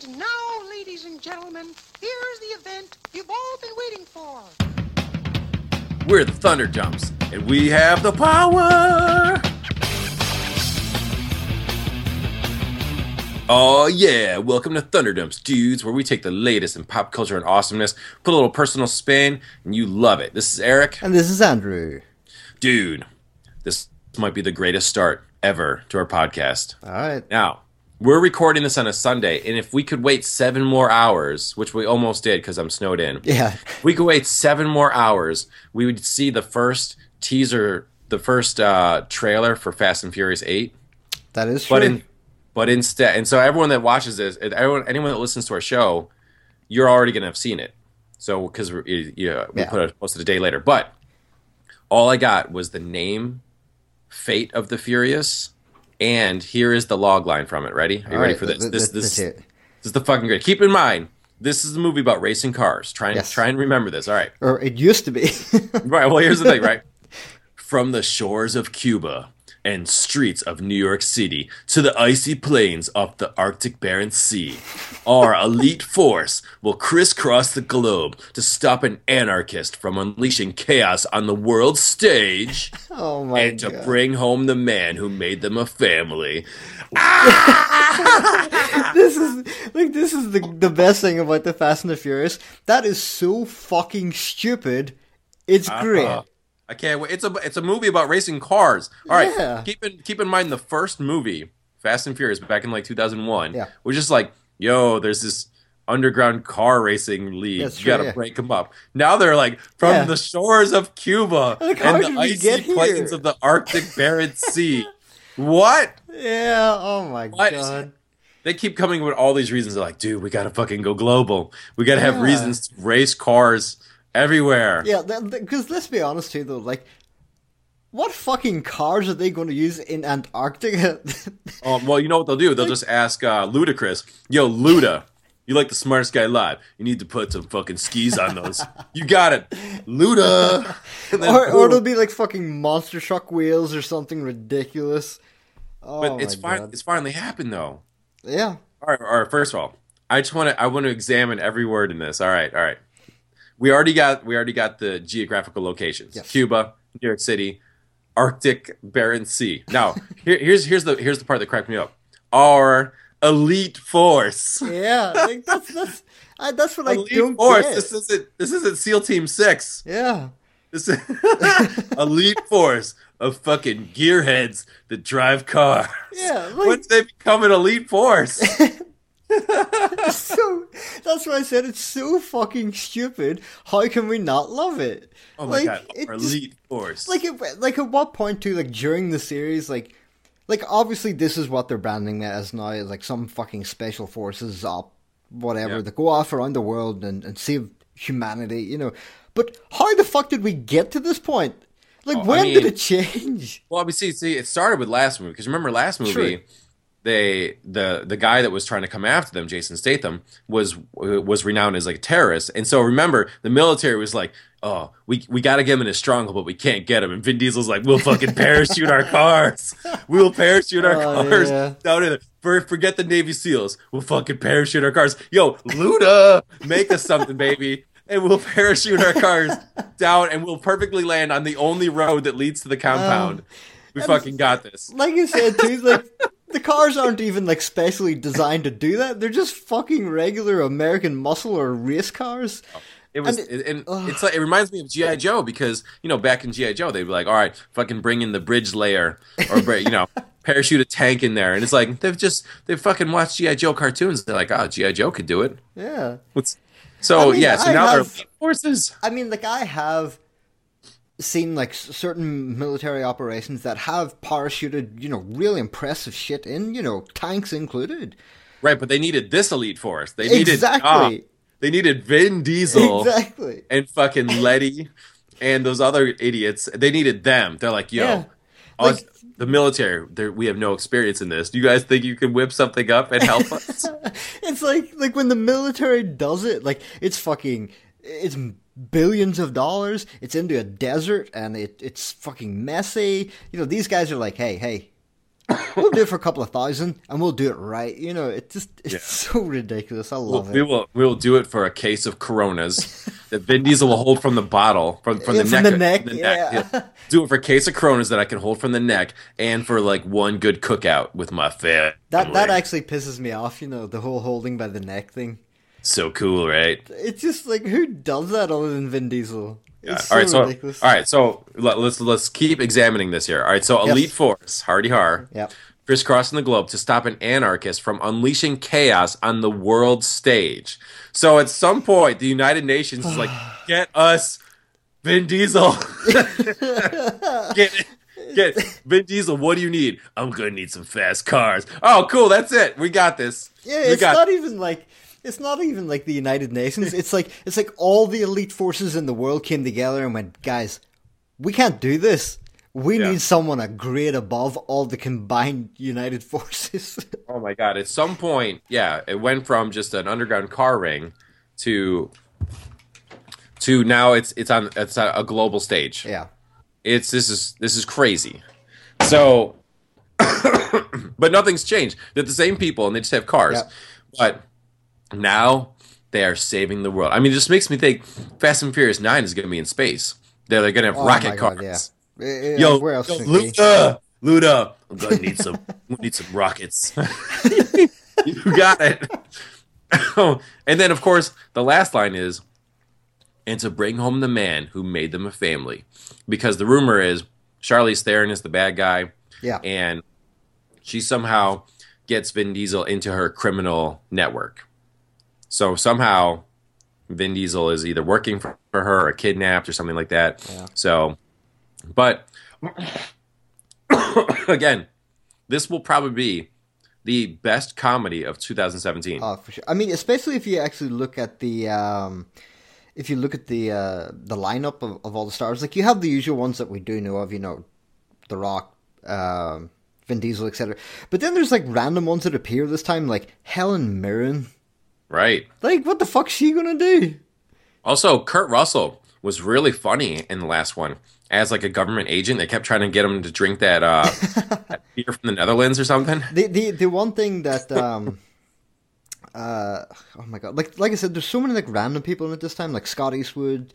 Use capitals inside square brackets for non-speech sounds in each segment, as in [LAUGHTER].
And now, ladies and gentlemen, here's the event you've all been waiting for. We're the Thunderdumps, and we have the power. Oh yeah, welcome to Thunderdumps, dudes, where we take the latest in pop culture and awesomeness, put a little personal spin, and you love it. This is Eric. And this is Andrew. Dude, this might be the greatest start ever to our podcast. All right. Now, we're recording this on a Sunday, and if we could wait seven more hours, which we almost did because I'm snowed in, Yeah. we could wait seven more hours, we would see the first teaser, the first uh, trailer for Fast and Furious Eight. That is true. But in, but instead, and so everyone that watches this, everyone, anyone that listens to our show, you're already gonna have seen it. So because we, yeah, we Yeah. put it posted a day later, but all I got was the name, Fate of the Furious, and here is the log line from it. Ready? Are you All ready right, for this? th- this th- this let's hear it. this is the fucking great. Keep in mind, this is a movie about racing cars. Try and Yes. try and remember this. All right. Or it used to be. [LAUGHS] Right. Well, here's the thing, right? [LAUGHS] From the shores of Cuba and streets of New York City to the icy plains of the Arctic Barents Sea, our [LAUGHS] elite force will crisscross the globe to stop an anarchist from unleashing chaos on the world stage [LAUGHS] oh my and to god. bring home the man who made them a family. [LAUGHS] this is like this is the the best thing about the Fast and the Furious. That is so fucking stupid. It's uh-huh. great. I can't wait. It's a it's a movie about racing cars. All right. Yeah. Keep in keep in mind the first movie, Fast and Furious, back in like 2001, Yeah. was just like, yo, there's this underground car racing league. That's you got to yeah. break them up. Now they're like from Yeah. the shores of Cuba Like, and the icy plains of the Arctic Barents [LAUGHS] Sea. What? Yeah. Oh my What? god. They keep coming with all these reasons. They're like, dude, we got to fucking go global. We got to have reasons to race cars everywhere. Yeah. Because let's be honest too, though. Like, what fucking cars are they going to use in Antarctica? Um, [LAUGHS] well, you know what they'll do? They'll just ask uh, Ludacris, "Yo, Luda, you like the smartest guy alive? You need to put some fucking skis on those. you got it, Luda." [LAUGHS] Then or, or it'll be like fucking monster truck wheels or something ridiculous. Oh but it's It's finally happened though. Yeah. All right, all right. First of all, I just want to I want to examine every word in this. All right, all right. We already got we already got the geographical locations: Yes. Cuba, New York City, Arctic Barents Sea. Now, [LAUGHS] here, here's here's the here's the part that cracked me up. Our elite force. Yeah, like that's [LAUGHS] that's I, that's what I Elite don't force. get. This isn't this isn't SEAL Team Six. yeah, This is [LAUGHS] elite force of fucking gearheads that drive cars. Yeah, like- Once they become an elite force, so that's why I said it's so fucking stupid. How can we not love it? oh my like, god, it our force. like at, like at what point too? Like during the series, like like obviously this is what they're branding it as now, is like some fucking special forces up, whatever Yeah. that go off around the world and, and save humanity, you know. But how the fuck did we get to this point? Like Oh, I when did it [LAUGHS] change? well, we see, see, it started with last movie because remember last movie. True. They the the guy that was trying to come after them, Jason Statham, was was renowned as like a terrorist, and so remember the military was like, "Oh, we we got to get him in a stronghold, but we can't get him." And Vin Diesel's like, "We'll fucking [LAUGHS] parachute our cars. We'll parachute our Oh, cars yeah. down in there. Forget the Navy SEALs. We'll fucking parachute our cars. Yo, Luda, make us something, baby." And we'll parachute our cars down, and we'll perfectly land on the only road that leads to the compound. Uh, we fucking got this. like you said too, like the cars aren't even like specially designed to do that. They're just fucking regular American muscle or race cars. It was, And and, it's like it reminds me of GI Joe because you know back in GI Joe they'd be like, all right, fucking bring in the bridge layer or you know [LAUGHS] parachute a tank in there, and it's like they've just they've fucking watched GI Joe cartoons. They're like, oh, GI Joe could do it. Yeah. What's so I mean, yeah? So I now have- they're forces. I mean, like I have seen like certain military operations that have parachuted, you know, really impressive shit in, you know, tanks included. Right, but they needed this elite force. They needed Exactly. ah, they needed Vin Diesel Exactly. and fucking Letty and those other idiots. They needed them. They're like, yo, Yeah. us- the military. We have no experience in this. Do you guys think you can whip something up and help us? [LAUGHS] It's like like when the military does it, like it's fucking it's billions of dollars. It's into a desert and it it's fucking messy. You know, these guys are like, "Hey, hey, we'll do it for a couple of thousand, and we'll do it right. You know, it just it's Yeah. so ridiculous. I We'll, love we it. will we will do it for a case of Coronas [LAUGHS] that Vin Diesel will hold from the bottle from from Yeah, the from neck. the neck, from yeah. Do it for a case of Coronas that I can hold from the neck, and for like one good cookout with my family. That that actually pisses me off. You know, the whole holding by the neck thing. So cool, right? It's just like who does that other than Vin Diesel? Yeah. It's all right, so so all right, so let, let's let's keep examining this here. All right, so Yes. Elite Force, Hardy Har, Yep. crisscrossing the globe to stop an anarchist from unleashing chaos on the world stage. So at some point, the United Nations is like, [SIGHS] get us Vin Diesel. [LAUGHS] get get Vin Diesel. What do you need? I'm gonna need some fast cars. Oh, cool. That's it. We got this. Yeah, we it's not even like it's not even like the United Nations. It's like it's like all the elite forces in the world came together and went, guys, we can't do this. We Yeah. need someone a grade above all the combined United [LAUGHS] forces. Oh my god! At some point, yeah, it went from just an underground car ring to to now it's it's on it's on a global stage. yeah. It's this is this is crazy. So, [COUGHS] but nothing's changed. They're the same people, and they just have cars. Yeah. But now they are saving the world. I mean, it just makes me think Fast and Furious Nine is going to be in space. They're, they're going to have Oh rocket God, cars. yeah. Eh, eh, Yo, where else yo, it? Luda, Luda, I'm gonna need some. [LAUGHS] I'm need some rockets. [LAUGHS] you got it. [LAUGHS] and then, of course, the last line is, "And to bring home the man who made them a family," because the rumor is Charlize Theron is the bad guy, Yeah. and she somehow gets Vin Diesel into her criminal network. So somehow, Vin Diesel is either working for, for her or kidnapped or something like that. Yeah. So, but [COUGHS] again, this will probably be the best comedy of 2017. Oh, for sure. I mean, especially if you actually look at the um, if you look at the uh, the lineup of, of all the stars, like you have the usual ones that we do know of, you know, The Rock, um, Vin Diesel, etc. But then there's like random ones that appear this time, like Helen Mirren. Right. Like, what the fuck's she gonna do? Also, Kurt Russell was really funny in the last one as like a government agent. They kept trying to get him to drink that, uh, [LAUGHS] that beer from the Netherlands or something. The the the one thing that um. [LAUGHS] Uh, oh my god! Like like I said, there's so many like random people in it this time. Like Scott Eastwood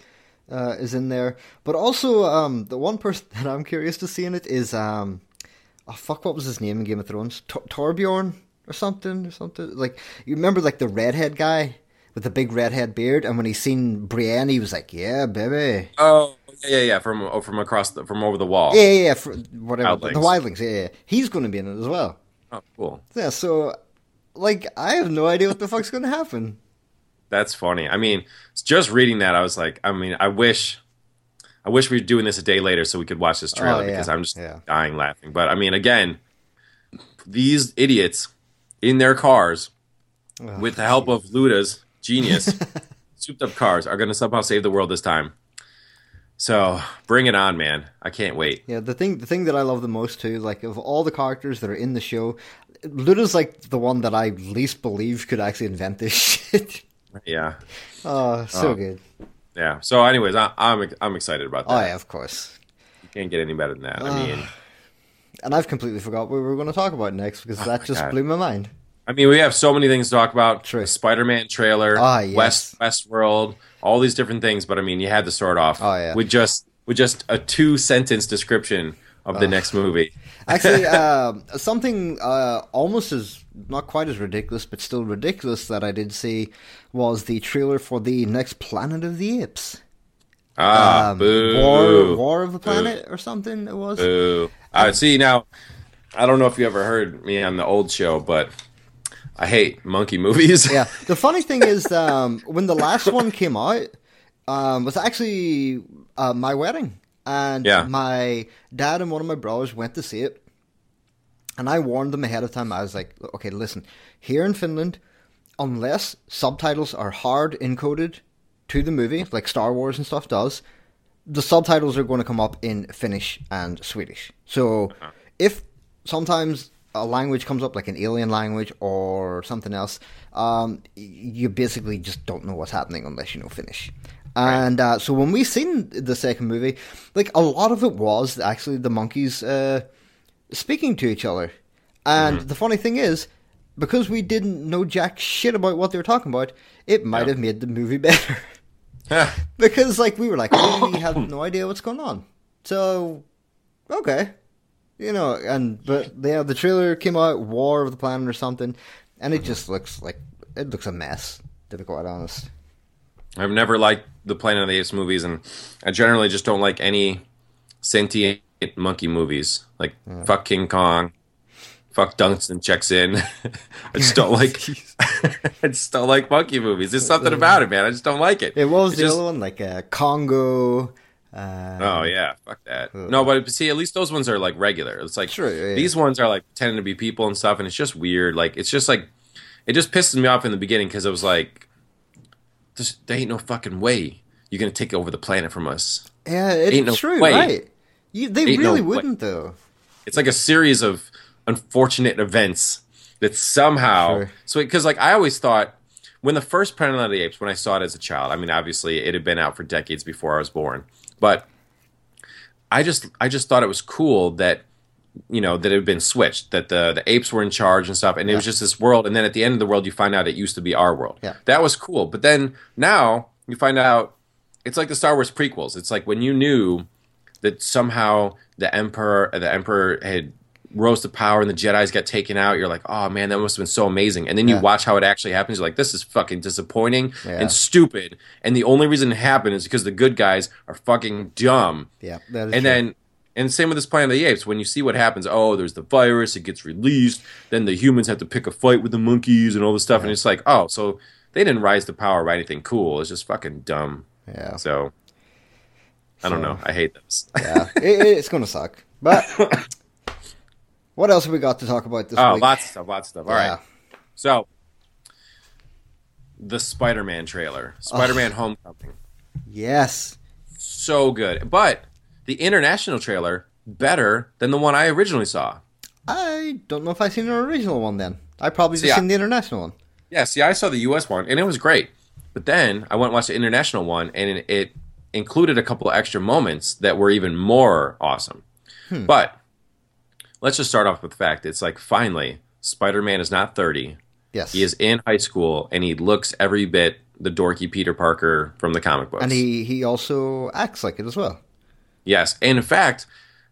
uh, is in there, but also um, the one person [LAUGHS] that I'm curious to see in it is um, oh fuck, what was his name in Game of Thrones? Tor- Torbjorn or something or something. Like you remember like the redhead guy with the big redhead beard, and when he seen Brienne, he was like, "Yeah, baby." Oh, yeah, yeah, yeah. From oh, from across the, from over the wall. Yeah, yeah, yeah. Whatever. The Wildlings. Wildlings. Yeah, yeah. He's going to be in it as well. Oh, cool. Yeah. So, like, I have no idea what the fuck's going to happen. That's funny. I mean, just reading that, I was like, I mean, I wish, I wish we were doing this a day later so we could watch this trailer Oh, yeah, because I'm just yeah. dying laughing. But I mean, again, these idiots in their cars, Ugh. with the help of Luda's genius, [LAUGHS] souped up cars, are going to somehow save the world this time. So bring it on, man! I can't wait. Yeah, the thing the thing that I love the most too, like of all the characters that are in the show, Luda's like the one that I least believe could actually invent this [LAUGHS] shit. Yeah, Oh, so Oh. good. yeah. So, anyways, I, I'm I'm excited about oh, that. Oh yeah, of course. You can't get any better than that. I mean. And I've completely forgot what we were going to talk about next because that just God. blew my mind. I mean, we have so many things to talk about. True. Spider-Man trailer, Ah, yes. West Westworld, all these different things. But I mean, you had to start off Oh, yeah. with just with just a two-sentence description of the next movie. [LAUGHS] Actually, uh, something uh, almost as not quite as ridiculous, but still ridiculous that I did see was the trailer for the next Planet of the Apes. Ah, Um, boo, War War of the Planet or something. It was. boo. Uh, see now, I don't know if you ever heard me on the old show, but I hate monkey movies. yeah. [LAUGHS] The funny thing is, um, when the last one came out, um, was actually uh, my wedding, and Yeah. my dad and one of my brothers went to see it, and I warned them ahead of time. I was like, "Okay, listen, here in Finland, unless subtitles are hard encoded to the movie, like Star Wars and stuff does." The subtitles are going to come up in Finnish and Swedish. So, if sometimes a language comes up like an alien language or something else, um, you basically just don't know what's happening unless you know Finnish. And uh, so when we seen the second movie, like a lot of it was actually the monkeys uh, speaking to each other And the funny thing is, because we didn't know jack shit about what they were talking about, it might Yeah. have made the movie [LAUGHS] better. Because like we were like we [COUGHS] have no idea what's going on. So okay. You know, and but yeah, the trailer came out, War of the Planet or something, and it just looks like it looks a mess, to be quite honest. I've never liked the Planet of the Apes movies, and I generally just don't like any sentient monkey movies. Like fuck King Kong, fuck Dunston checks in. [LAUGHS] I just don't like. [LAUGHS] [LAUGHS] I just don't like monkey movies. There's something about it, man. I just don't like it. It what was the just- other one like uh, Congo. Uh, Oh yeah, fuck that. No, but see, at least those ones are like regular. It's like Sure, yeah, these ones are like pretending to be people and stuff, and it's just weird. Like it's just like it just pisses me off in the beginning because it was like, there ain't no fucking way you're gonna take over the planet from us. yeah, it's Ain't no true, way. right? You, they Ain't really way. wouldn't though. It's like a series of unfortunate events that somehow. Sure. So because like I always thought when the first Planet of the Apes, when I saw it as a child, I mean obviously it had been out for decades before I was born, but I just I just thought it was cool that you know that it had been switched that the the apes were in charge and stuff and it was just this world and then at the end of the world you find out it used to be our world Yeah. that was cool but then now you find out it's like the star wars prequels it's like when you knew that somehow the emperor the emperor had rose to power and the jedis got taken out you're like oh man that must have been so amazing and then you Yeah. watch how it actually happens you're like this is fucking disappointing Yeah. and stupid and the only reason it happened is because the good guys are fucking dumb Yeah, and true. then and same with this Planet of the Apes. When you see what happens, oh, there's the virus, it gets released, then the humans have to pick a fight with the monkeys and all this stuff, and it's like, oh, so they didn't rise to power by anything cool. It's just fucking dumb. yeah, So I don't So- know. I hate those. yeah, it, it's gonna suck. But [LAUGHS] what else have we got to talk about this oh, week? lots of stuff, lots of stuff. All right. Yeah. So the Spider-Man trailer, Spider-Man: Homecoming, Yes. so good, but the international trailer better than the one I originally saw. I don't know if I've seen an original one then. I probably just See, seen the international one. Yeah, see, I saw the U.S. one, and it was great. But then I went and watched the international one, and it, it included a couple of extra moments that were even more awesome. Hmm. But let's just start off with the fact it's like finally, Spider-Man is not thirty. Yes. He is in high school, and he looks every bit the dorky Peter Parker from the comic books. and he, he also acts like it as well. yes, and in fact,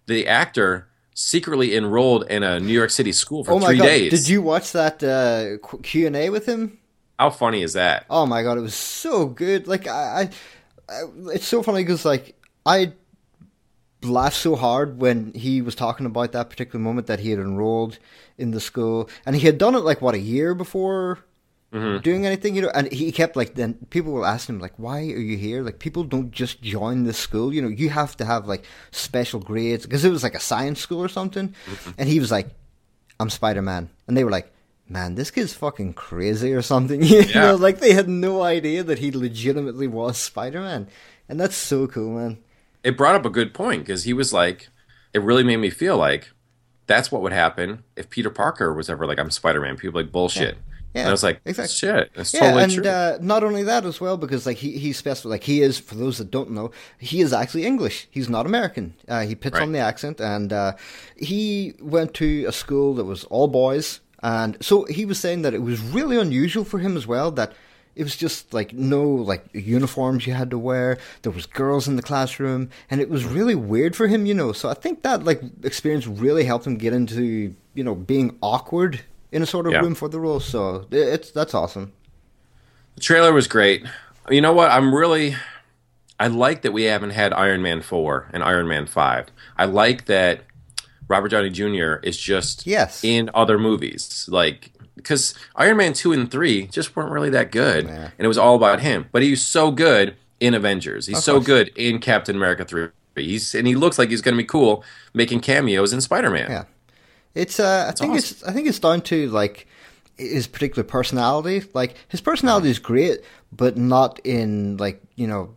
the actor secretly enrolled in a New York City school for oh my three god! days. Did you watch that uh, Q and A with him? How funny is that? Oh my god, it was so good. Like I, I, I it's so funny because like I laughed so hard when he was talking about that particular moment that he had enrolled in the school, and he had done it like what a year before mm-hmm. doing anything, you know. And he kept like then people will ask him like, "Why are you here?" Like people don't just join the school, you know. You have to have like special grades because it was like a science school or something, mm-hmm. and he was like, "I'm Spider Man," and they were like. Man, this kid's fucking crazy or something. [LAUGHS] You Yeah. know, like they had no idea that he legitimately was Spider Man. And that's so cool, man. It brought up a good point because he was like, it really made me feel like that's what would happen if Peter Parker was ever like, I'm Spider Man. People like bullshit. Yeah, and I was like, exactly. shit, that's Yeah, totally and true. uh, not only that as well, because like he he specified, like he is for those that don't know, he is actually English. He's not American. Uh, he pits Right. on the accent, and uh, he went to a school that was all boys, and so he was saying that it was really unusual for him as well that. It was just like no like uniforms you had to wear. There was girls in the classroom, and it was really weird for him, you know. So I think that like experience really helped him get into you know being awkward in a sort of Yeah. room for the role. So it's that's awesome. the trailer was great. You know what? I'm really, I like that we haven't had Iron Man 4 and Iron Man 5. I like that Robert Downey Jr. is just Yes. in other movies. Like, because Iron Man 2 and 3 just weren't really that good. And it was all about him. But he's so good in Avengers. He's Of so course. good in Captain America 3. He's, and he looks like he's going to be cool making cameos in Spider Man. Yeah, it's. Uh, I think it's. I think it's down to like his particular personality. Like his personality is great, but not in like you know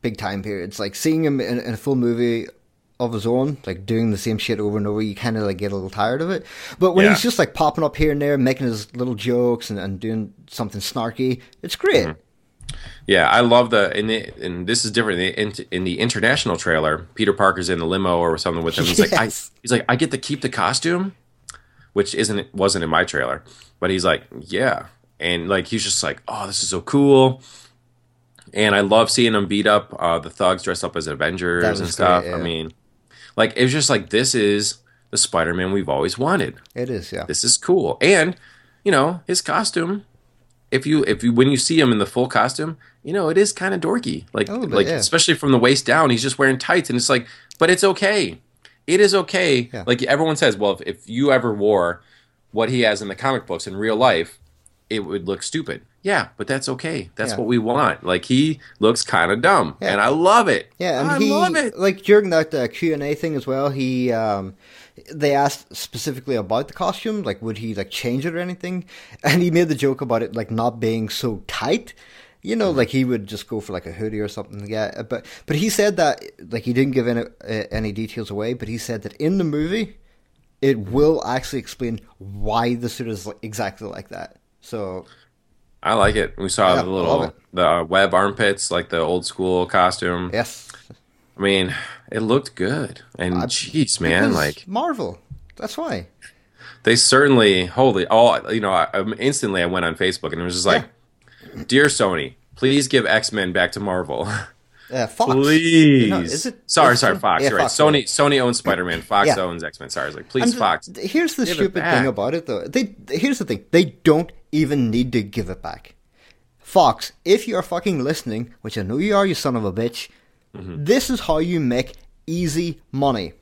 big time periods. Like seeing him in, in a full movie of his own, like doing the same shit over and over, you kind of like get a little tired of it. But when Yeah. he's just like popping up here and there, making his little jokes and, and doing something snarky, it's great. Yeah, I love the and, the, and this is different in the, in the international trailer. Peter Parker's in the limo or something with him. He's like, I, he's like, I get to keep the costume. which isn't wasn't in my trailer. But he's like, yeah, and like he's just like, oh, this is so cool. And I love seeing them beat up uh, the thugs dressed up as Avengers and stuff. great, I mean, like it was just like this is the Spider-Man we've always wanted. It is, yeah. This is cool, and you know his costume. If you if you when you see him in the full costume, you know it is kind of dorky, like bit, like yeah. especially from the waist down. He's just wearing tights, and it's like, but it's okay. It is okay. Yeah. Like everyone says, well, if, if you ever wore what he has in the comic books in real life, it would look stupid. Yeah, but that's okay. That's Yeah. what we want. Like he looks kind of dumb, Yeah. and I love it. Yeah, and I he love it. like during that uh, Q and A thing as well. He um, they asked specifically about the costume, like would he like change it or anything, [LAUGHS] and he made the joke about it like not being so tight. You know, like he would just go for like a hoodie or something. Yeah, but but he said that like he didn't give any uh, any details away, but he said that in the movie, it will actually explain why the suit is exactly like that. So I like it. We saw Yeah, the little the uh, web armpits, like the old school costume. yes, I mean, it looked good. And I- jeez, man, like Marvel. That's why. they certainly holy all you know. I, um, instantly, I went on Facebook and it was just like, "Dear Sony, please give X Men back to Marvel, [LAUGHS] Uh, Fox. please." You know, is it- sorry, sorry, Fox. yeah, right. Fox, Sony Sony owns Spider Man. Fox Yeah. owns X Men. Sorry, I was like, please, And Fox. Here's the stupid thing about it, though. They here's the thing: they don't even need to give it back. Fox, if you're fucking listening, which I know you are, you son of a bitch, Mm-hmm. this is how you make easy money.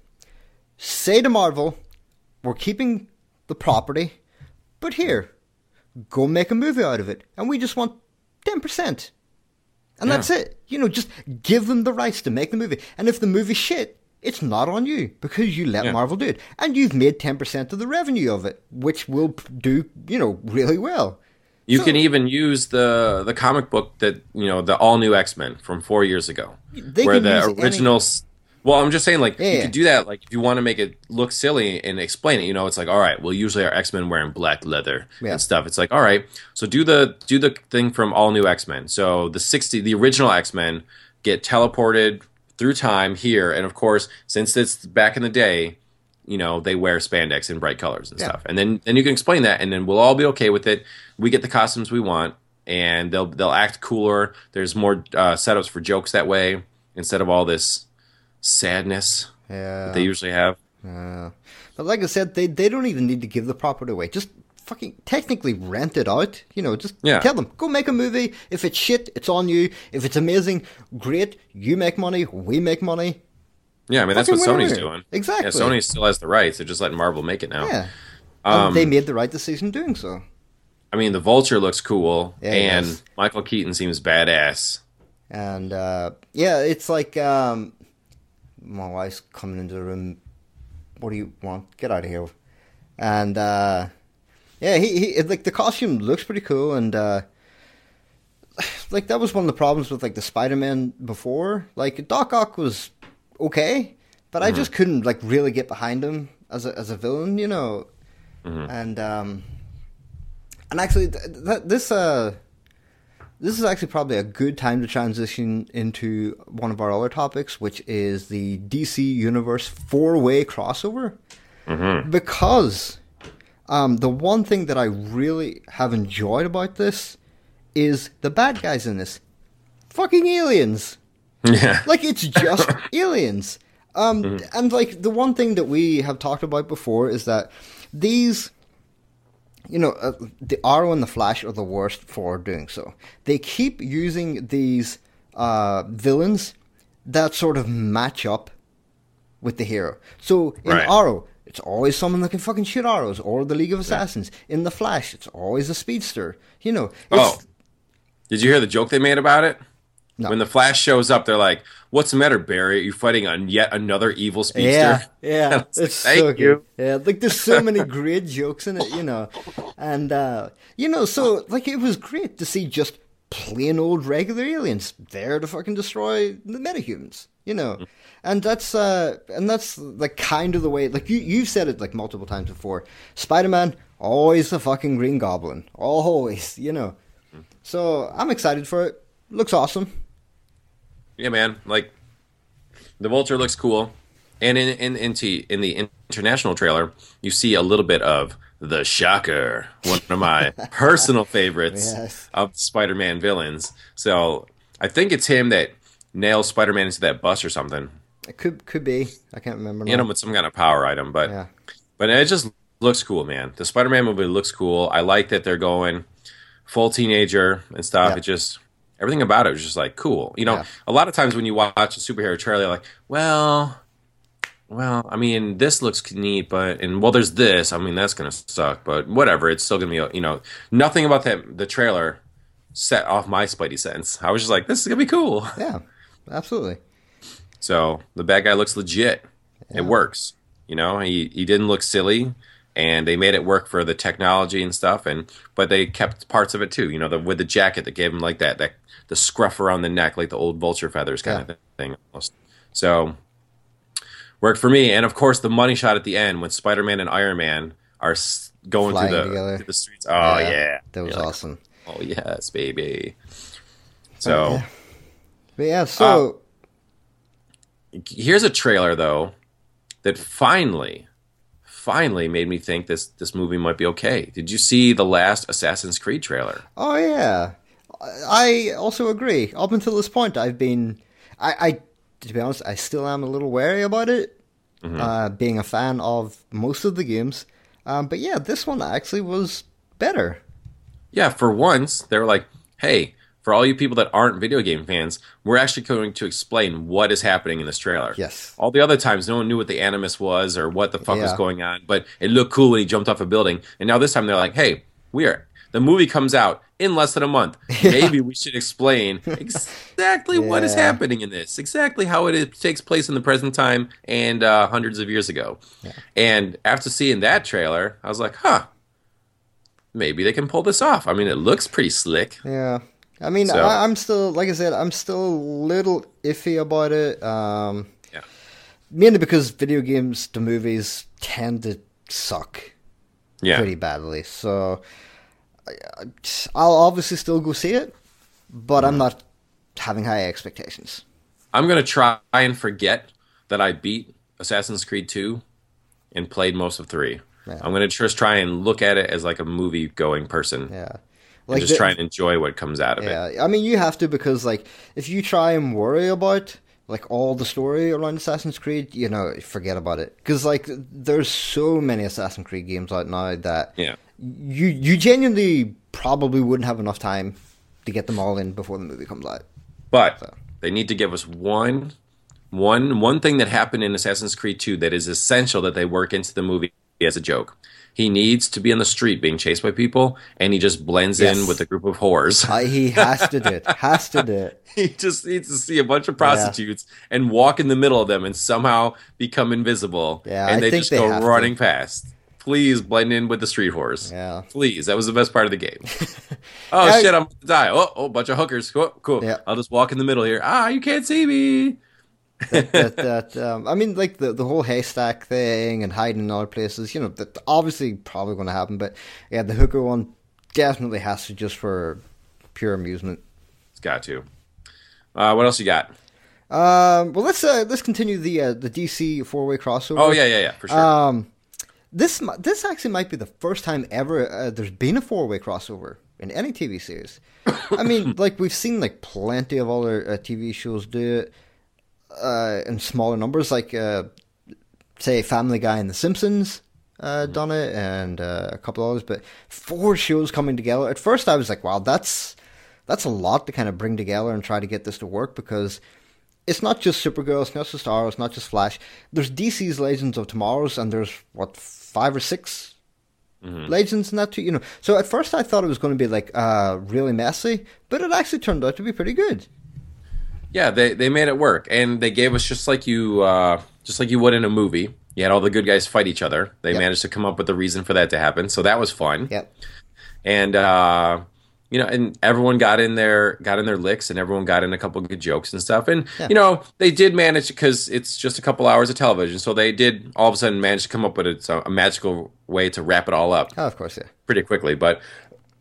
Say to Marvel, "We're keeping the property, but here, go make a movie out of it, and we just want ten percent." And Yeah. that's it. You know, just give them the rights to make the movie. And if the movie's shit, it's not on you because you let Yeah. Marvel do it. And you've made 10% of the revenue of it, which will do, you know, really well. You So- can even use the the comic book that you know the all new X Men from four years ago, They where can the use any- original. s Well, I'm just saying, like Yeah, you yeah. could do that. Like if you want to make it look silly and explain it, you know, it's like, all right, well, usually our X Men wearing black leather Yeah. and stuff. It's like, all right, so do the do the thing from all new X Men. So the sixty, the original X Men get teleported through time here, and of course, since it's back in the day, you know, they wear spandex in bright colors and Yeah. stuff. And then then you can explain that, and then we'll all be okay with it. We get the costumes we want, and they'll they'll act cooler. There's more uh, setups for jokes that way instead of all this sadness Yeah. that they usually have. Yeah. But like I said, they, they don't even need to give the property away. Just fucking technically rent it out. You know, just Yeah. tell them, go make a movie. If it's shit, it's on you. If it's amazing, great. You make money, we make money. Yeah, I mean that's what Sony's doing. Exactly. Yeah, Sony still has the rights. They're just letting Marvel make it now. Yeah. Um, they made the right decision doing so. I mean, the Vulture looks cool, Yeah, and. Michael Keaton seems badass. And uh, yeah, it's like um, my wife's coming into the room. What do you want? Get out of here! And uh, yeah, he, he like the costume looks pretty cool, and uh, [SIGHS] like that was one of the problems with like the Spider-Man before. Like Doc Ock was okay, but I just couldn't like really get behind him as a as a villain, you know. And um, and actually, th- th- this uh this is actually probably a good time to transition into one of our other topics, which is the DC Universe four way crossover. Because um, the one thing that I really have enjoyed about this is the bad guys in this. Fucking aliens. Yeah, [LAUGHS] Like it's just [LAUGHS] aliens. Um, and like the one thing that we have talked about before is that these, you know, uh, the Arrow and the Flash are the worst for doing so. They keep using these uh, villains that sort of match up with the hero. So in Right. Arrow, it's always someone that can fucking shoot arrows, or the League of Assassins. In the Flash, it's always a speedster. You know, Oh. Did you hear the joke they made about it? No. When the Flash shows up, they're like, "What's the matter, Barry? Are you fighting on yet another evil speedster?" Yeah, yeah, [LAUGHS] It's like, it's "Thank so you." good. Yeah, like there's so many great jokes in it, you know, and uh, you know, so like it was great to see just plain old regular aliens there to fucking destroy the metahumans, you know, and that's uh, and that's like kind of the way. Like you you've said it like multiple times before. Spider-Man always the fucking Green Goblin, always, you know. So I'm excited for it. Looks awesome. Yeah, man. Like the Vulture looks cool. And in in into in the international trailer, you see a little bit of the Shocker, one of my [LAUGHS] personal favorites Yes. of Spider-Man villains. So I think it's him that nails Spider-Man into that bus or something. It could could be. I can't remember. Hit now. him with some kind of power item, but Yeah. but it just looks cool, man. The Spider-Man movie looks cool. I like that they're going full teenager and stuff. Yeah. It just everything about it was just like cool. You know, Yeah. a lot of times when you watch a superhero trailer, like, well, well, I mean, this looks neat, but and well, there's this. I mean, that's gonna suck, but whatever. It's still gonna be, you know, nothing about that the trailer set off my Spidey sense. I was just like, this is gonna be cool. Yeah, absolutely. So the bad guy looks legit. It works. You know, he he didn't look silly, and they made it work for the technology and stuff. And but they kept parts of it too. You know, the, with the jacket that gave him like that that the scruff around the neck, like the old vulture feathers kind Yeah. of thing. Almost. So worked for me. And of course, the money shot at the end when Spider Man and Iron Man are going Flying through the through the streets. Oh yeah, that was You're like, awesome. oh yes, baby. So. yeah. But yeah, so uh, here's a trailer though that finally finally made me think this this movie might be okay did you see the last assassin's creed trailer oh yeah, I also agree. Up until this point, I've been, I, I to be honest, I still am a little wary about it. Mm-hmm. Uh, being a fan of most of the games, um, but yeah, this one actually was better. yeah for once they were like hey for all you people that aren't video game fans we're actually going to explain what is happening in this trailer Yes. all the other times no one knew what the animus was or what the fuck was going on but it looked cool when he jumped off a building and now this time they're like hey we are the movie comes out in less than a month. [LAUGHS] Maybe we should explain exactly [LAUGHS] what is happening in this, exactly how it is, takes place in the present time and uh, hundreds of years ago. And after seeing that trailer, I was like, huh, maybe they can pull this off. I mean, it looks pretty slick. Yeah. I mean, So- I, I'm still, like I said, I'm still a little iffy about it. Um, Yeah. Mainly because video games to movies tend to suck Yeah. pretty badly. So I- I'll obviously still go see it, but Mm-hmm. I'm not having high expectations. I'm going to try and forget that I beat Assassin's Creed 2 and played most of 3. Yeah. I'm going to just try and look at it as like a movie going person. Yeah. And just the- try and enjoy what comes out of it. Yeah, I mean, you have to because like if you try and worry about like all the story around Assassin's Creed, you know, forget about it because like there's so many Assassin's Creed games out now that Yeah. you you genuinely probably wouldn't have enough time to get them all in before the movie comes out. But So. they need to give us one one one thing that happened in Assassin's Creed 2 that is essential that they work into the movie as a joke. He needs to be on the street being chased by people and he just blends in with a group of whores. Uh, he has to do it. [LAUGHS] Has to do it. he just needs to see a bunch of prostitutes and walk in the middle of them and somehow become invisible. Yeah, and they just they go have to. running past. Please blend in with the street whores. Yeah. Please. That was the best part of the game. [LAUGHS] oh Yeah, shit, I'm gonna die. Oh, oh, bunch of hookers. Cool, cool. Yeah. I'll just walk in the middle here. Ah, you can't see me. That, that um, I mean, like the the whole haystack thing and hiding in other places. You know, that obviously probably going to happen. But yeah, the hooker one definitely has to just for pure amusement. It's got to. Uh, what else you got? Um, well, let's uh, let's continue the uh, the DC four way crossover. Oh yeah, yeah, yeah, for sure. Um, this this actually might be the first time ever uh, there's been a four way crossover in any TV series. I mean, [COUGHS] like we've seen like plenty of other uh, TV shows do it uh, in smaller numbers, like uh, say Family Guy and The Simpsons. Uh, done it and uh, a couple others, but four shows coming together. At first, I was like, "Wow, that's that's a lot to kind of bring together and try to get this to work." Because it's not just Supergirl, it's not just Arrow, it's not just Flash. There's DC's Legends of Tomorrow's, and there's what five or 6 Legends in that too. You know, so at first I thought it was going to be like uh, really messy, but it actually turned out to be pretty good. Yeah, they they made it work, and they gave us just like you, uh, just like you would in a movie. You had all the good guys fight each other. They Yep. managed to come up with a reason for that to happen, so that was fun. Yep. and uh you know and everyone got in their got in their licks and everyone got in a couple good jokes and stuff and Yeah. you know they did manage because it's just a couple hours of television so they did all of a sudden manage to come up with a, a magical way to wrap it all up Oh, of course, yeah. pretty quickly but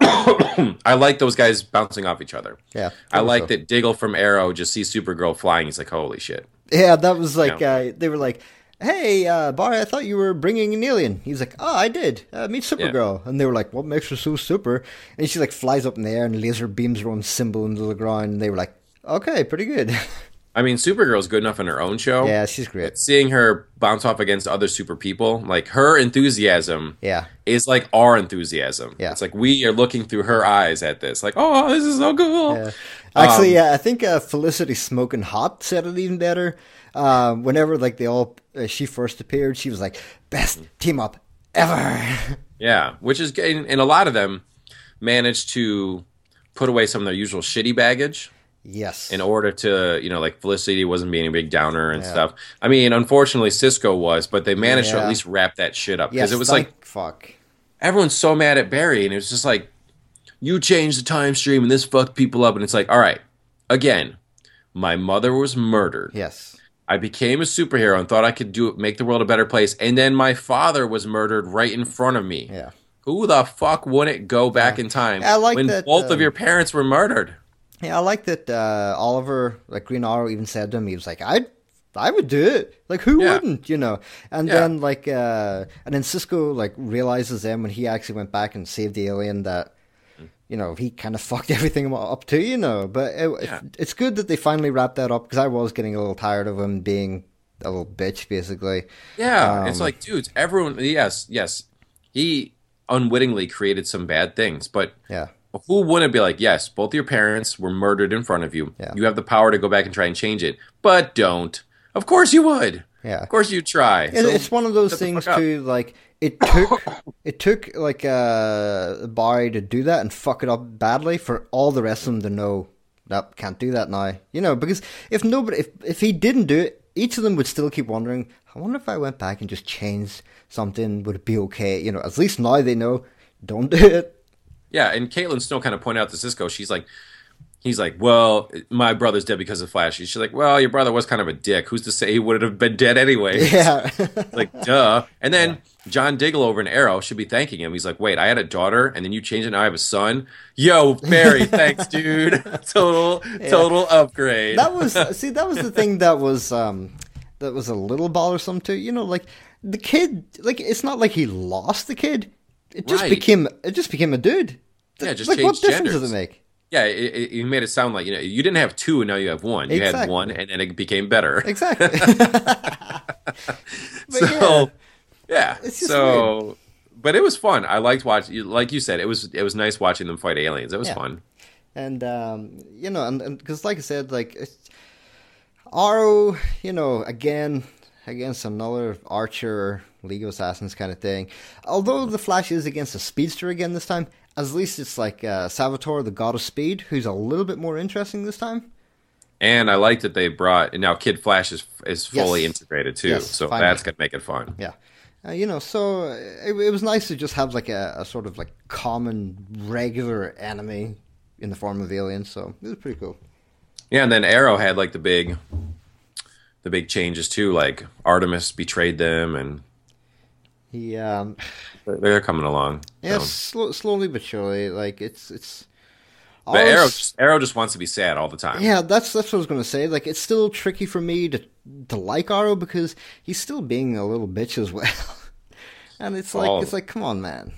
i like those guys bouncing off each other Yeah. i like so. that diggle from arrow just sees supergirl flying he's like holy shit Yeah, that was like Yeah. uh, they were like, "Hey, uh, Barry, I thought you were bringing an alien." He's like, "Oh, I did. Uh, meet Supergirl." And they were like, "What makes her so super?" And she like flies up in the air and laser beams her own symbol into the ground. And they were like, "Okay, pretty good." [LAUGHS] I mean, Supergirl's good enough in her own show. yeah, she's great. Seeing her bounce off against other super people, like her enthusiasm Yeah, is like our enthusiasm. Yeah. It's like we are looking through her eyes at this, like, oh, this is so cool. yeah. Actually, Um, yeah, I think uh, Felicity Smoking Hot said it even better. Uh, whenever like they all uh, she first appeared, she was like, "Best team up ever." [LAUGHS] Yeah, which is and, and a lot of them managed to put away some of their usual shitty baggage yes. in order to, you know, like Felicity wasn't being a big downer and Yeah. stuff. I mean, unfortunately, Cisco was, but they managed to at least wrap that shit up yes, because it was like fuck. everyone's so mad at Barry, and it was just like, you changed the time stream, and this fucked people up, and it's like, all right, again, my mother was murdered. Yes. I became a superhero and thought I could do it, make the world a better place, and then my father was murdered right in front of me. Yeah. Who the fuck wouldn't go back in time I like when that, both of um, your parents were murdered? Yeah, I like that uh, Oliver, like Green Arrow, even said to him, he was like, "I, I would do it. Like, who Yeah. wouldn't? You know?" And Yeah. then like, uh, and then Cisco like realizes then when he actually went back and saved the alien that, you know, he kind of [LAUGHS] fucked everything up too. You know, but it, Yeah. it's good that they finally wrapped that up because I was getting a little tired of him being a little bitch, basically. Yeah, it's Um, like, dudes, everyone. Yes, yes, he unwittingly created some bad things, but Yeah, who wouldn't be like, yes, both your parents were murdered in front of you. Yeah. You have the power to go back and try and change it, but don't. Of course you would. yeah. Of course you try. It, So it's one of those things too. Like it took it took like uh Barry to do that and fuck it up badly for all the rest of them to know that can't do that now. You know, because if nobody if if he didn't do it, each of them would still keep wondering. I wonder if I went back and just changed something, would it be okay? You know, at least now they know. Don't do it. Yeah, and Caitlin Snow kind of pointed out to Cisco, she's like, he's like, well, my brother's dead because of Flash. She's like, well, your brother was kind of a dick. Who's to say he would have been dead anyway? [LAUGHS] Yeah, [LAUGHS] like, duh. And then John Diggle over in Arrow should be thanking him. He's like, wait, I had a daughter, and then you changed it. Now I have a son. Yo, Barry, [LAUGHS] thanks, dude. total, total upgrade. that was see that was the thing that was um that was a little bothersome too you know like the kid like it's not like he lost the kid it just Right. became it just became a dude Yeah, just like what difference genders. does it make yeah, it, it, you made it sound like you know you didn't have two, and now you have one. You had one, and then it became better. exactly [LAUGHS] [LAUGHS] so yeah, It's just so but it was fun. I liked watching. Like you said, it was it was nice watching them fight aliens. It was Yeah. fun. and um you know and because like i said like it's, Arrow, you know again against another archer league of assassins kind of thing although the flash is against a speedster again this time at least it's like uh, Savitar the god of speed who's a little bit more interesting this time And I like that they brought now Kid Flash is is fully Yes. integrated too. Yes, so finally. that's gonna make it fun. Yeah. Uh, you know, so it, it was nice to just have like a, a sort of like common, regular enemy in the form of aliens. So it was pretty cool. Yeah, and then Arrow had like the big, the big changes too. Like Artemis betrayed them, and He, um, they're- coming along. yeah, So. slow, slowly but surely, like it's it's. But Arrow, just, Arrow just wants to be sad all the time. Yeah, that's that's what I was gonna say. Like, it's still tricky for me to to like Arrow because he's still being a little bitch as well. [LAUGHS] and it's like Oh. it's like, come on, man.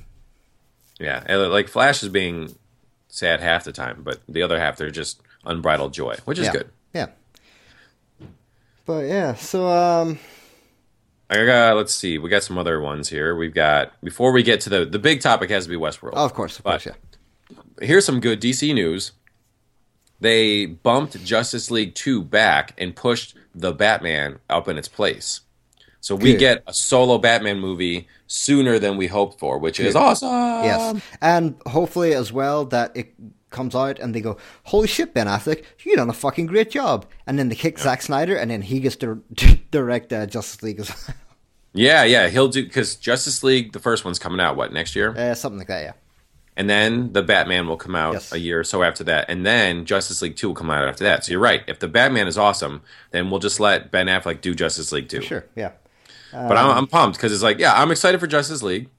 Yeah, and, like Flash is being sad half the time, but the other half they're just unbridled joy, which is yeah. good. Yeah. But yeah, so um, I got let's see, we got some other ones here. We've got before we get to the the big topic has to be Westworld. oh, of course, of But- course, yeah. Here's some good DC news. They bumped Justice League 2 back and pushed the Batman up in its place. So we Good. get a solo Batman movie sooner than we hoped for, which is awesome. Yes, and hopefully as well that it comes out and they go, "Holy shit, Ben Affleck, you done a fucking great job!" And then they kick Zack Snyder, and then he gets to [LAUGHS] direct uh, Justice League as well. Yeah, yeah, he'll do because Justice League, the first one's coming out what next year, uh, something like that. Yeah, and then the Batman will come out Yes. a year or so after that, and then Justice League Two will come out after that. So you're right. If the Batman is awesome, then we'll just let Ben Affleck do Justice League Two. sure. Yeah, But I'm, I'm pumped because it's like, yeah, I'm excited for Justice League,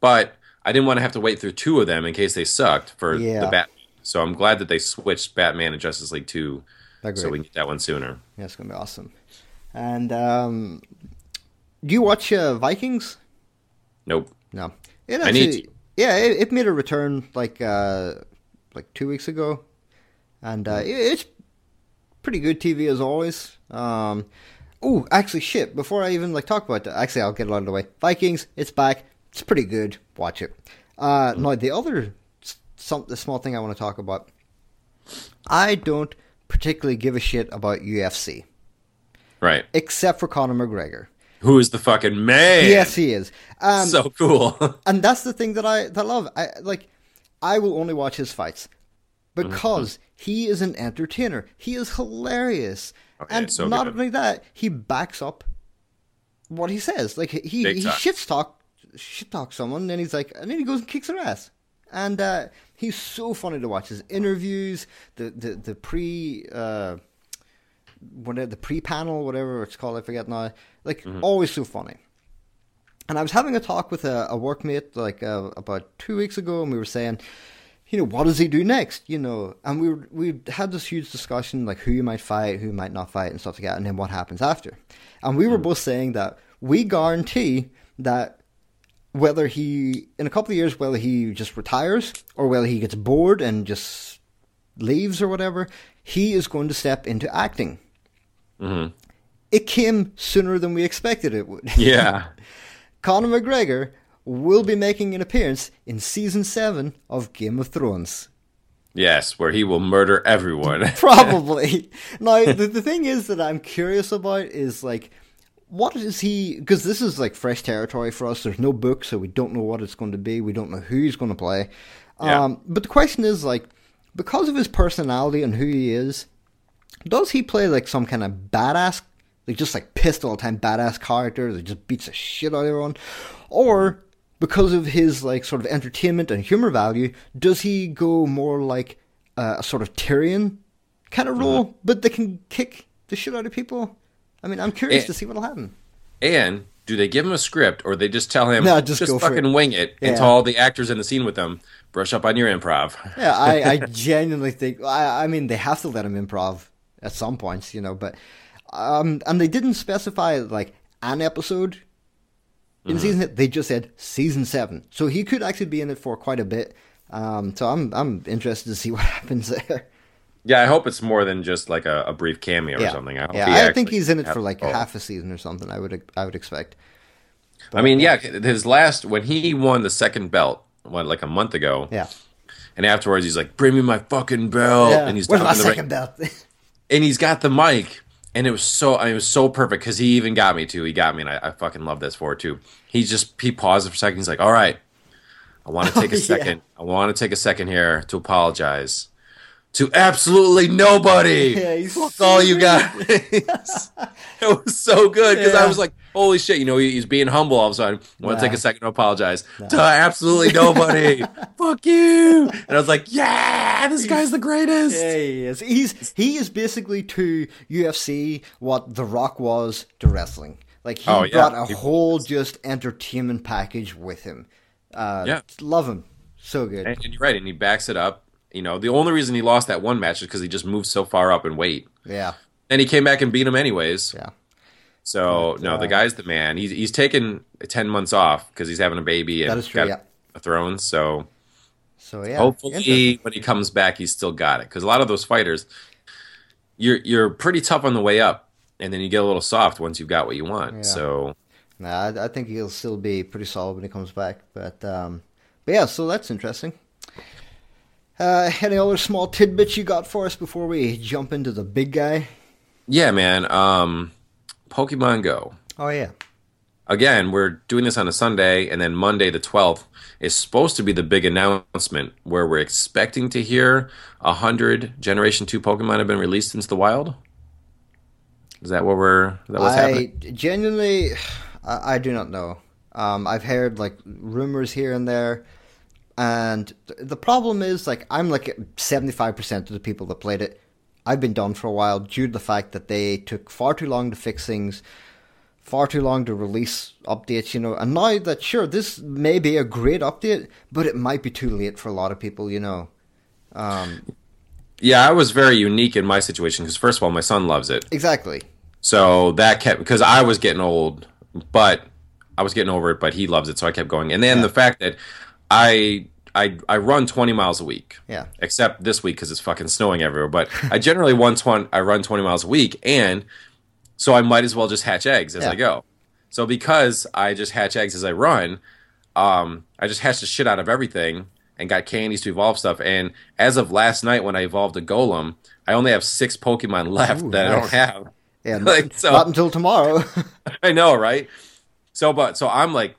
but I didn't want to have to wait through two of them in case they sucked for Yeah. the Batman. So I'm glad that they switched Batman and Justice League Two, Agreed. so we can get that one sooner. yeah, it's gonna be awesome. And um, do you watch uh, Vikings? Nope. No. It I need actually, yeah, it, it made a return like uh, like two weeks ago, and uh, it, it's pretty good TV as always. Um, oh, actually, shit! Before I even like talk about that, actually, I'll get it out of the way. Vikings, it's back. It's pretty good. Watch it. Uh, Now, the other some the small thing I want to talk about. I don't particularly give a shit about UFC, Right. except for Conor McGregor. Who is the fucking man? Yes, he is. Um, so cool. [LAUGHS] and that's the thing that I that I love. I like I will only watch his fights because he is an entertainer. He is hilarious, Oh, and so not good. only that, he backs up what he says. Like he Big he time. shit talk shit talk someone, and he's like, and then he goes and kicks their ass. And uh, he's so funny to watch. His interviews, the the the pre. Uh, whatever the pre-panel, whatever it's called, I forget now. Like Mm-hmm. always so funny. And I was having a talk with a, a workmate like uh, about two weeks ago, and we were saying, you know, what does he do next? You know, and we were, we had this huge discussion like who you might fight, who might not fight, and stuff like that, and then what happens after. And we were both saying that we guarantee that whether he in a couple of years, whether he just retires or whether he gets bored and just leaves or whatever, he is going to step into acting. hmm It came sooner than we expected it would. [LAUGHS] Yeah. Conor McGregor will be making an appearance in season seven of Game of Thrones. Yes, where he will murder everyone. [LAUGHS] Probably. [LAUGHS] now, the, the thing is that I'm curious about is like, what is he? Because this is like fresh territory for us. There's no book, so we don't know what it's going to be. We don't know who he's going to play. Yeah. Um, but the question is like, because of his personality and who he is, does he play like some kind of badass, like just like pissed all the time badass character that just beats the shit out of everyone, or because of his like sort of entertainment and humor value, does he go more like uh, a sort of Tyrion kind of role, but they can kick the shit out of people? I mean, I'm curious Eh. to see what'll happen. and do they give him a script or they just tell him No, just just, fucking it." wing it Yeah. and tell all the actors in the scene with them, brush up on your improv. [LAUGHS] Yeah, I, I [LAUGHS] genuinely think. I, I mean, they have to let him improv at some points, you know. But um, and they didn't specify like an episode in season. They just said season seven, so he could actually be in it for quite a bit. Um, so I'm I'm interested to see what [LAUGHS] happens there. Yeah, I hope it's more than just like a, a brief cameo yeah, or something. I hope yeah. I think he's in it for like half a season or something. I would I would expect. I mean, yeah, uh, his last when he won the second belt, what like a month ago, Yeah, and afterwards he's like, "Bring me my fucking belt," yeah. and he's Where's my in the ring, second belt? [LAUGHS] and he's got the mic, and it was so, I mean, it was so perfect because he even got me too. He got me, and I, I fucking love this for it too. He just he paused for a second. He's like, "All right, I want to [LAUGHS] oh, take a yeah. second. I want to take a second here to apologize." To absolutely nobody. [LAUGHS] Yeah, Fuck all you guys. [LAUGHS] it was so good because I was like, "Holy shit!" You know, he- he's being humble all of a sudden. I want to Nah. take a second to apologize to absolutely nobody. [LAUGHS] Fuck you! And I was like, "Yeah, this guy's the greatest." Yeah, he is. He's he is basically to UFC what The Rock was to wrestling. Like he Oh, yeah. brought a He whole just entertainment package with him. Uh, Yeah. love him. So good. And, and you're right, and he backs it up. You know, the only reason he lost that one match is because he just moved so far up in weight, Yeah, and he came back and beat him anyways. yeah. So But, no, uh, the guy's the man. He's he's taken ten months off because he's having a baby and That is true, got yeah. a throne. So So yeah. hopefully, when he comes back, he's still got it. Because a lot of those fighters, you're you're pretty tough on the way up, and then you get a little soft once you've got what you want. Yeah. So Nah, I, I think he'll still be pretty solid when he comes back. But um, but yeah, so that's interesting. Uh, any other small tidbits you got for us before we jump into the big guy? yeah, man. Um, Pokemon Go. Oh yeah. again, we're doing this on a Sunday, and then Monday the 12th is supposed to be the big announcement where we're expecting to hear a hundred Generation Two Pokemon have been released into the wild. Is that what we're? Is that what's I happening? genuinely, [SIGHS] I, I do not know. Um, I've heard like rumors here and there, and the problem is like I'm like seventy five percent of the people that played it. I've been done for a while due to the fact that they took far too long to fix things, far too long to release updates. You know, and now that sure this may be a great update, but it might be too late for a lot of people. You know. Um, Yeah, I was very unique in my situation because first of all, my son loves it, exactly. so that kept because I was getting old but I was getting over it. But he loves it, so I kept going. And then the fact that I I I run 20 miles a week. Yeah. Except this week because it's fucking snowing everywhere. But I generally run 20, I run 20 miles a week, and so I might as well just hatch eggs as Yeah. I go. So because I just hatch eggs as I run, um, I just hatched the shit out of everything and got candies to evolve stuff. And as of last night, when I evolved a golem, I only have six Pokemon left Ooh, that I don't have. Yeah, [LAUGHS] Like, so- not until tomorrow. [LAUGHS] I know, right? So, but so I'm like,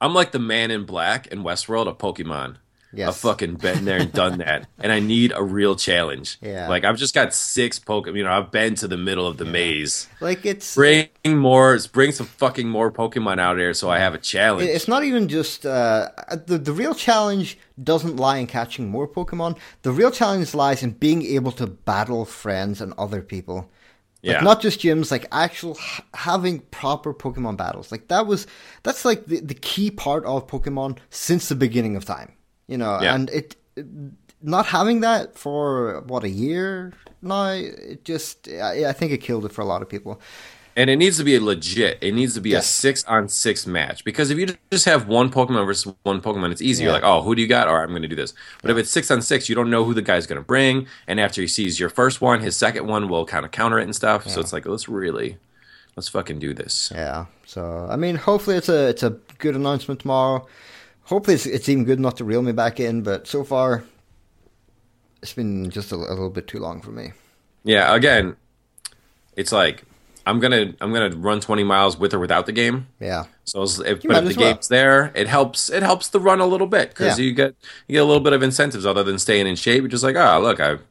I'm like the man in black in Westworld of Pokemon. Yes. I've fucking been there and done that, [LAUGHS] and I need a real challenge. Yeah. like I've just got six Pokemon. You know, I've been to the middle of the maze. like it's Bring more, bring some fucking more Pokemon out here, so I have a challenge. It's not even just uh, the the real challenge doesn't lie in catching more Pokemon. The real challenge lies in being able to battle friends and other people. Like Yeah. not just gyms, like actual having proper Pokemon battles. Like that was that's like the, the key part of Pokemon since the beginning of time. You know, Yeah. and it, it- not having that for what a year now, it just I, I think it killed it for a lot of people. And it needs to be legit. It needs to be a six on six match. Because if you just have one Pokemon versus one Pokemon, it's easy. You're like, oh, who do you got? All right, I'm going to do this. But if it's six on six, you don't know who the guy's going to bring. And after he sees your first one, his second one will kind of counter it and stuff. So it's like, let's really, let's fucking do this. Yeah. So I mean, hopefully it's a it's a good announcement tomorrow. Hopefully it's it's even good enough to reel me back in. But so far, it's been just a, a little bit too long for me. Yeah. Again, it's like I'm gonna I'm gonna run 20 miles with or without the game. Yeah. So if, but if the well. game's there, it helps. It helps the run a little bit because Yeah. you get you get a little bit of incentives other than staying in shape. You're just like, oh, look, I've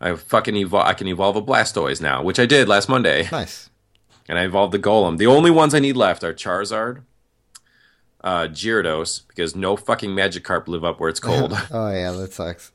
I fucking evolve. I can evolve a Blastoise now, which I did last Monday, Nice. and I evolved the Golem. The only ones I need left are Charizard, uh, Gyarados, because no fucking Magikarp live up where it's [LAUGHS] cold. Oh yeah, that sucks.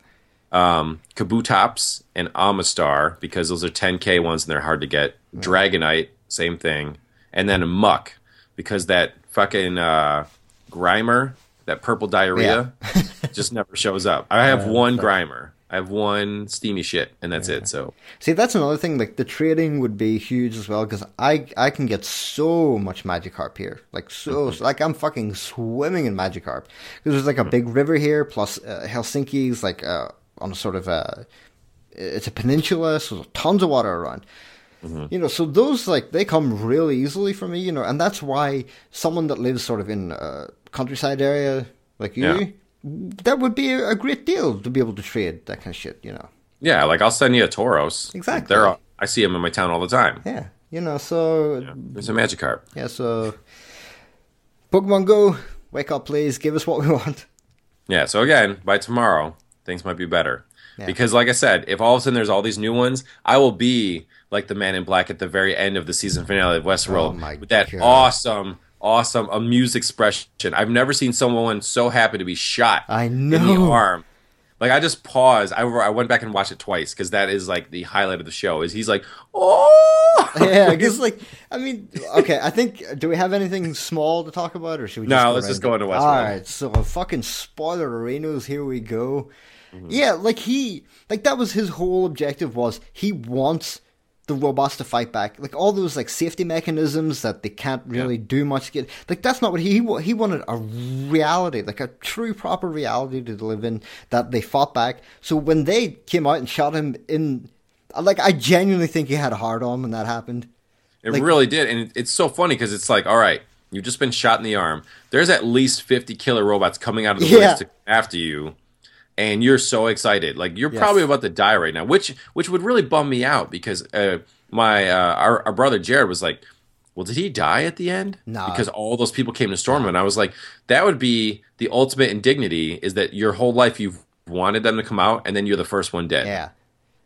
um, Kabutops and Omastar because those are 10k ones and they're hard to get. Dragonite, same thing, and then Muk because that fucking uh, Grimer, that purple diarrhea, [LAUGHS] just never shows up. I have one Grimer. I have one steamy shit, and that's it. So See, that's another thing. Like the trading would be huge as well because I I can get so much Magikarp here, like so like I'm fucking swimming in Magikarp because there's like a big river here plus uh, Helsinki's like uh, on a sort of a it's a peninsula, so there's tons of water around. Mm-hmm. You know, so those like they come really easily for me. You know, and that's why someone that lives sort of in a countryside area like you. Yeah. That would be a great deal to be able to trade that kind of shit, you know. yeah, like I'll send you a Tauros. Exactly. They're all, I see them in my town all the time. Yeah, you know, so There's a Magikarp. Yeah, so Pokemon Go, wake up, please. Give us what we [LAUGHS] want. Yeah, so again, by tomorrow, things might be better. Yeah. Because, like I said, if all of a sudden there's all these new ones, I will be like the man in black at the very end of the season finale of Westworld Oh my with that God. awesome, awesome amused expression. I've never seen someone so happy to be shot I in the know. arm. Like I just paused. I, I went back and watched it twice because that is like the highlight of the show. Is he's like, oh [LAUGHS] yeah, because [LAUGHS] like I mean, okay, I think do we have anything small to talk about, or should we? No, Just let's just go into Westworld. All right, so fucking spoiler arenas. Here we go. Mm-hmm. Yeah, like he, like that was his whole objective was he wants the robots to fight back. Like all those like safety mechanisms that they can't really do much to get. Like that's not what he he he wanted a reality, like a true proper reality to live in that they fought back. So when they came out and shot him in, like I genuinely think he had a hard on when that happened. It Like- really did, and it, it's so funny because it's like, all right, you've just been shot in the arm. There's at least fifty killer robots coming out of the Yeah. woods to after you, and you're so excited. Like you're Yes. probably about to die right now, which which would really bum me out because uh, my uh, our, our brother Jared was like, "Well, did he die at the end?" No. because all those people came to storm him, and I was like, that would be the ultimate indignity: is that your whole life you've wanted them to come out, and then you're the first one dead. Yeah.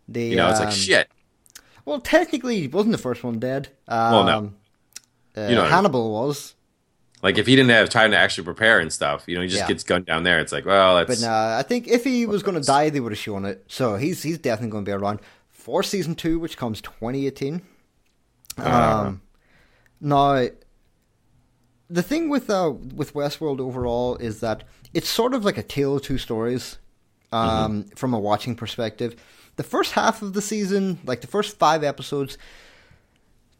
The, You know, it's like um, shit. Well, technically, he wasn't the first one dead. Um, Well, no. Uh, You know what I mean. Hannibal was. Like if he didn't have time to actually prepare and stuff, you know, he just Yeah. gets gunned down there. It's like, well, that's But uh, I think if he was going to die, they would have shown it. So he's he's definitely going to be around for season two, which comes 2018. Um, now, the thing with uh, with Westworld overall is that it's sort of like a tale of two stories um, from a watching perspective. The first half of the season, like the first five episodes,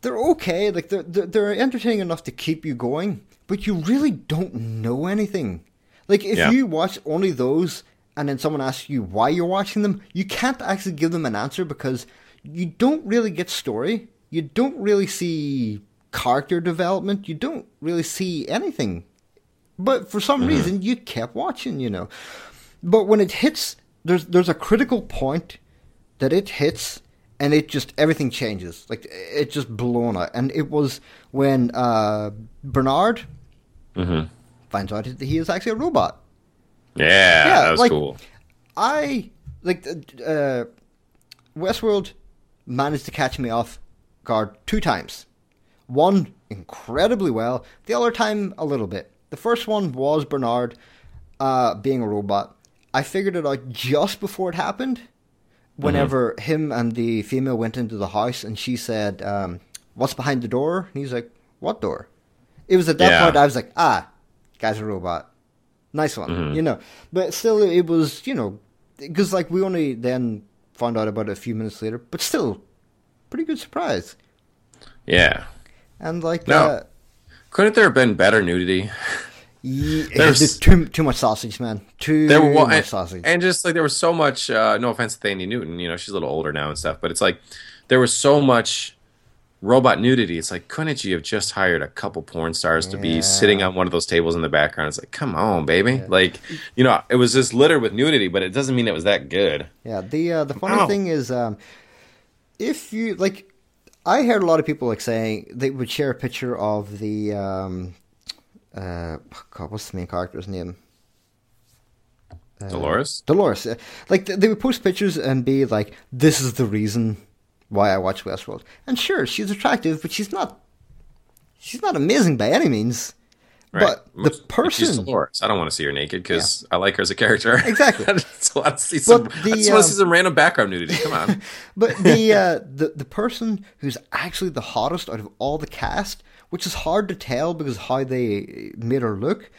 they're okay. Like they're, they're they're entertaining enough to keep you going, but you really don't know anything. Like if Yeah. you watch only those, and then someone asks you why you're watching them, you can't actually give them an answer because you don't really get story. You don't really see character development. You don't really see anything. But for some mm-hmm. reason, you kept watching. You know. But when it hits, there's there's a critical point that it hits, and it just everything changes. Like it just blown out. And it was when uh, Bernard Mm-hmm. finds out that he is actually a robot. Yeah, Yeah, that was like- cool. I like uh, Westworld managed to catch me off guard two times. One incredibly well, the other time a little bit. The first one was Bernard uh, being a robot. I figured it out just before it happened. Whenever him and the female went into the house, and she said, um, "What's behind the door?" and he's like, "What door?" It was at that Yeah. point I was like, "Ah, guy's a robot." Nice one, you know. But still, it was, you know, because like we only then found out about it a few minutes later, but still, pretty good surprise. Yeah. And like, No. uh, Couldn't there have been better nudity? [LAUGHS] ye- [LAUGHS] There's- too too much sausage, man. Too There was, much and, sausage. and just like there was so much. Uh, no offense to Thandie Newton, you know she's a little older now and stuff, but it's like there was so much robot nudity. It's like couldn't you have just hired a couple porn stars to be sitting on one of those tables in the background? It's like, come on, baby. Like, you know, it was just littered with nudity, but it doesn't mean it was that good. Yeah, the uh, the funny Wow. thing is, um, if you like, I heard a lot of people like saying they would share a picture of the um, uh, God, what's the main character's name? Uh, Dolores. Dolores. Like they would post pictures and be like, "This is the reason why I watch Westworld." And sure, she's attractive, but she's not. She's not amazing by any means. Right. But the She's person, Dolores. I don't want to see her naked because I like her as a character. [LAUGHS] Exactly. I just want to see some. But I just want to see um, random background nudity. Come on. [LAUGHS] but the uh, the the person who's actually the hottest out of all the cast, which is hard to tell because how they made her look,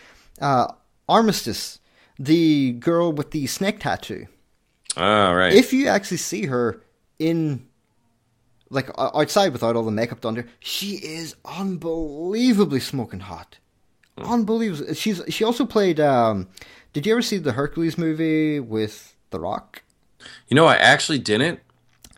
uh, Armistice, the girl with the snake tattoo. oh right. If you actually see her in, like outside without all the makeup done, there, she is unbelievably smoking hot. Unbelievable. She's she also played. Um, did you ever see the Hercules movie with The Rock? You know, I actually didn't.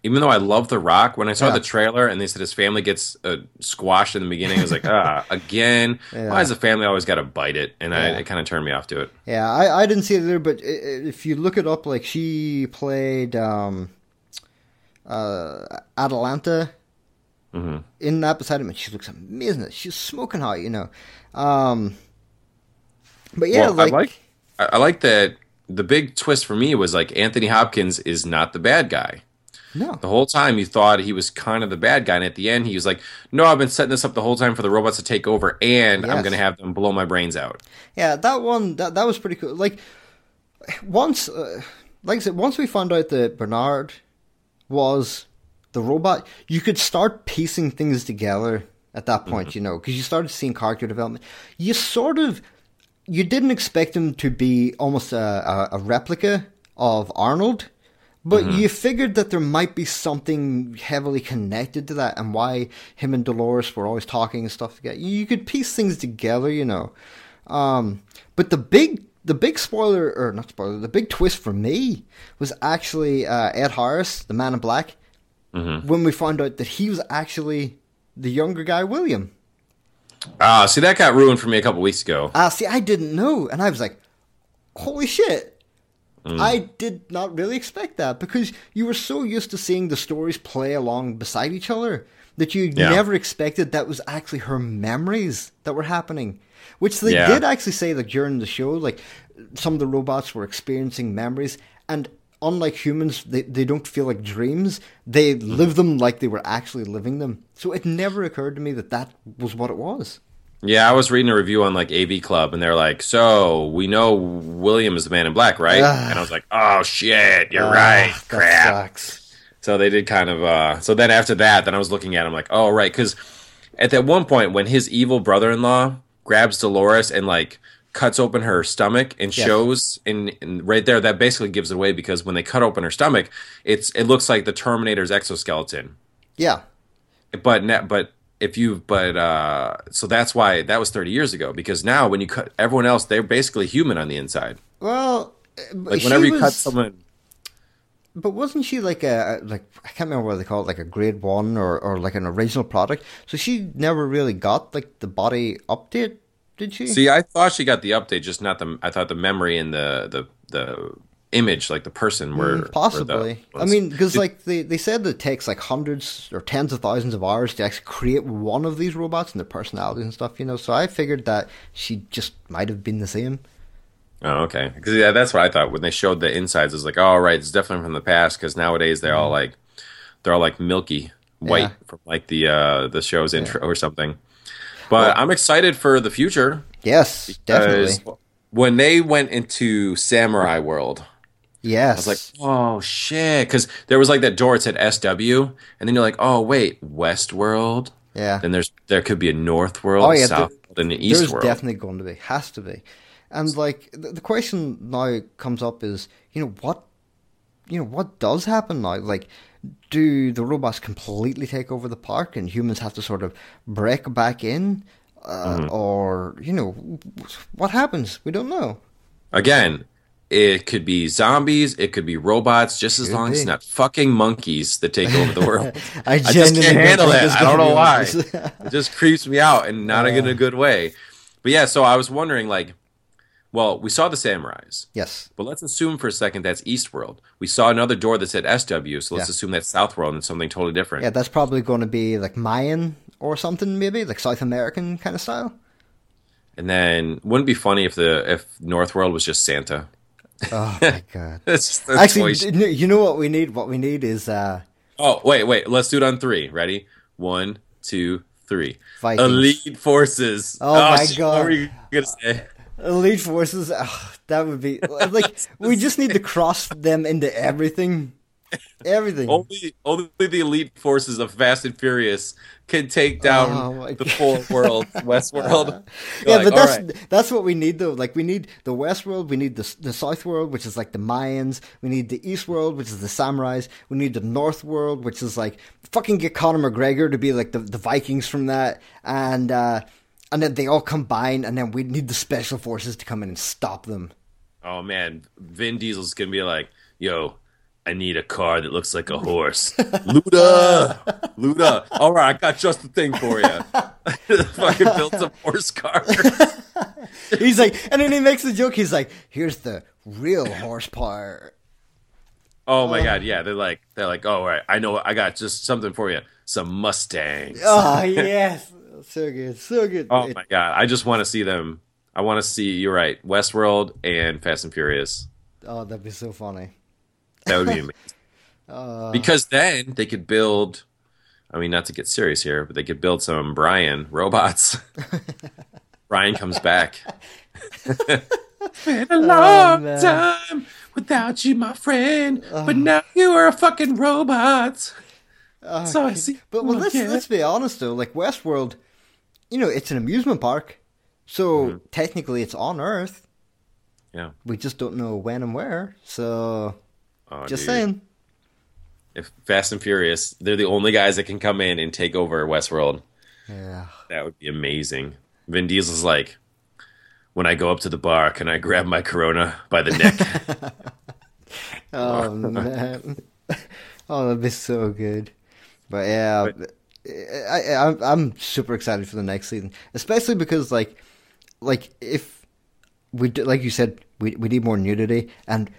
Even though I love The Rock, when I saw Yeah. the trailer and they said his family gets uh, squashed in the beginning, I was like, [LAUGHS] ah, again. Yeah. Why is the family always got to bite it? And I, it kind of turned me off to it. Yeah, I, I didn't see it either, but if you look it up, like she played um, uh, Atalanta Mhm. in that beside him, and she looks amazing. She's smoking hot, you know. Um, but yeah, well, like, I like, I like that. The big twist for me was like Anthony Hopkins is not the bad guy. No, The whole time you thought he was kind of the bad guy, and at the end he was like, "No, I've been setting this up the whole time for the robots to take over, and I'm going to have them blow my brains out." yeah, that one that that was pretty cool. Like once, uh, like I said, once we found out that Bernard was the robot, you could start piecing things together at that point, you know, because you started seeing character development. You sort of, you didn't expect him to be almost a, a, a replica of Arnold, but you figured that there might be something heavily connected to that and why him and Dolores were always talking and stuff together. You could piece things together, you know. Um, but the big the big spoiler or not spoiler, the big twist for me was actually uh, Ed Harris, the Man in Black, when we found out that he was actually the younger guy, William. Ah, see that got ruined for me a couple weeks ago. Ah, see, I didn't know, and I was like, "Holy shit!" Um, I did not really expect that because you were so used to seeing the stories play along beside each other that you Yeah. never expected that was actually her memories that were happening. Which they Yeah. did actually say, that during the show, like some of the robots were experiencing memories, and unlike humans, they, they don't feel like dreams. They mm-hmm. live them like they were actually living them. So it never occurred to me that that was what it was. Yeah, I was reading a review on like AV Club, and they're like, "So we know William is the Man in Black, right?" Ah. and I was like, "Oh shit, you're Ah, right, that crap." sucks. So they did kind of. uh So then after that, then I was looking at him like, "Oh right," because at that one point when his evil brother-in-law grabs Dolores and like cuts open her stomach and Yes. shows, and, and right there, that basically gives it away because when they cut open her stomach, it's it looks like the Terminator's exoskeleton Yeah. but but if you but uh so that's why that was 30 years ago because now when you cut everyone else they're basically human on the inside Well, like whenever you cut someone But wasn't she like a like I can't remember what they call it, like a grade one or, or like an original product? So she never really got like the body update, did she? see i thought she got the update just not the i thought the memory and the the the image like the person were Mm, Possibly. I mean, because like they, they said that it takes like hundreds or tens of thousands of hours to actually create one of these robots and their personalities and stuff, you know. So I figured that she just might have been the same. Oh, okay. Because yeah, that's what I thought when they showed the insides. It's like, oh, right, it's definitely from the past. Because nowadays they're all like, they're all like milky white Mm-hmm. Yeah. from like the uh the show's intro or something. But I'm excited for the future. Yes, definitely. When they went into Samurai World, Yes. I was like, oh shit, because there was like that door. It said SW, and then you're like, oh wait, West World. yeah. Then there's there could be a North World, Oh, yeah, South there- and an East There's World. definitely going to be, has to be, and like the, the question now comes up is, you know what, you know what does happen now? Like, do the robots completely take over the park and humans have to sort of break back in, uh, Mm-hmm. or you know, what happens? We don't know. Again, it could be zombies, it could be robots, just as Could long as be. it's not fucking monkeys that take over the world. [LAUGHS] I, I just can't handle it. I don't know why. [LAUGHS] it just creeps me out and not in uh. a good way. But yeah, so I was wondering like well, we saw the samurais. yes. But let's assume for a second that's East World. We saw another door that said SW, so let's Yeah. assume that's South World and something totally different. Yeah, that's probably going to be like Mayan or something, maybe like South American kind of style. And then wouldn't it be funny if the if North World was just Santa? Oh my [LAUGHS] god. It's Actually, you know what we need? What we need is uh, Oh, wait, wait. Let's do it on three. Ready? One, two, three. Vikings. Elite forces. Oh my shit, God. What were you gonna say? elite forces. ugh, that would be like [LAUGHS] we just need to cross them into everything, everything. Only, only the elite forces of Fast and Furious can take down Oh the full world, Westworld. [LAUGHS] yeah, Like, but that's right. that's what we need though. Like we need the West world, we need the the South world, which is like the Mayans. We need the East world, which is the samurais. We need the North world, which is like fucking get Conor McGregor to be like the, the Vikings from that, and uh, and then they all combine, and then we need the special forces to come in and stop them. Oh man, Vin Diesel's gonna be like, "Yo, I need a car that looks like a [LAUGHS] horse." Luda, Luda. All right, I got just the thing for you. Fucking built some horse car. [LAUGHS] He's like, and then he makes the joke. He's like, "Here's the real horse horsepower." Oh my god, yeah. They're like, they're like, oh, all right, I know, I got just something for you. Some Mustangs. Oh yes, so good, so good. Oh my god, I just want to see them. I want to see. You're right, Westworld and Fast and Furious. oh, that'd be so funny. That would be [LAUGHS] amazing. Uh, because then they could build. I mean, not to get serious here, but they could build some Brian robots. [LAUGHS] Brian comes back. Been a long man. time without you, my friend, but now you are a fucking robot. so I see. But well, let's let's be honest though. Like Westworld, you know, it's an amusement park, so Mm-hmm. technically it's on Earth. Yeah. We just don't know when and where. So Oh, just dude. saying. If Fast and Furious, they're the only guys that can come in and take over Westworld. Yeah. That would be amazing. Vin Diesel's like, when I go up to the bar, can I grab my Corona by the neck? [LAUGHS] Oh man. [LAUGHS] oh, that'd be so good. But yeah, I, I I'm I'm super excited for the next season, especially because like like if we like you said we we need more nudity and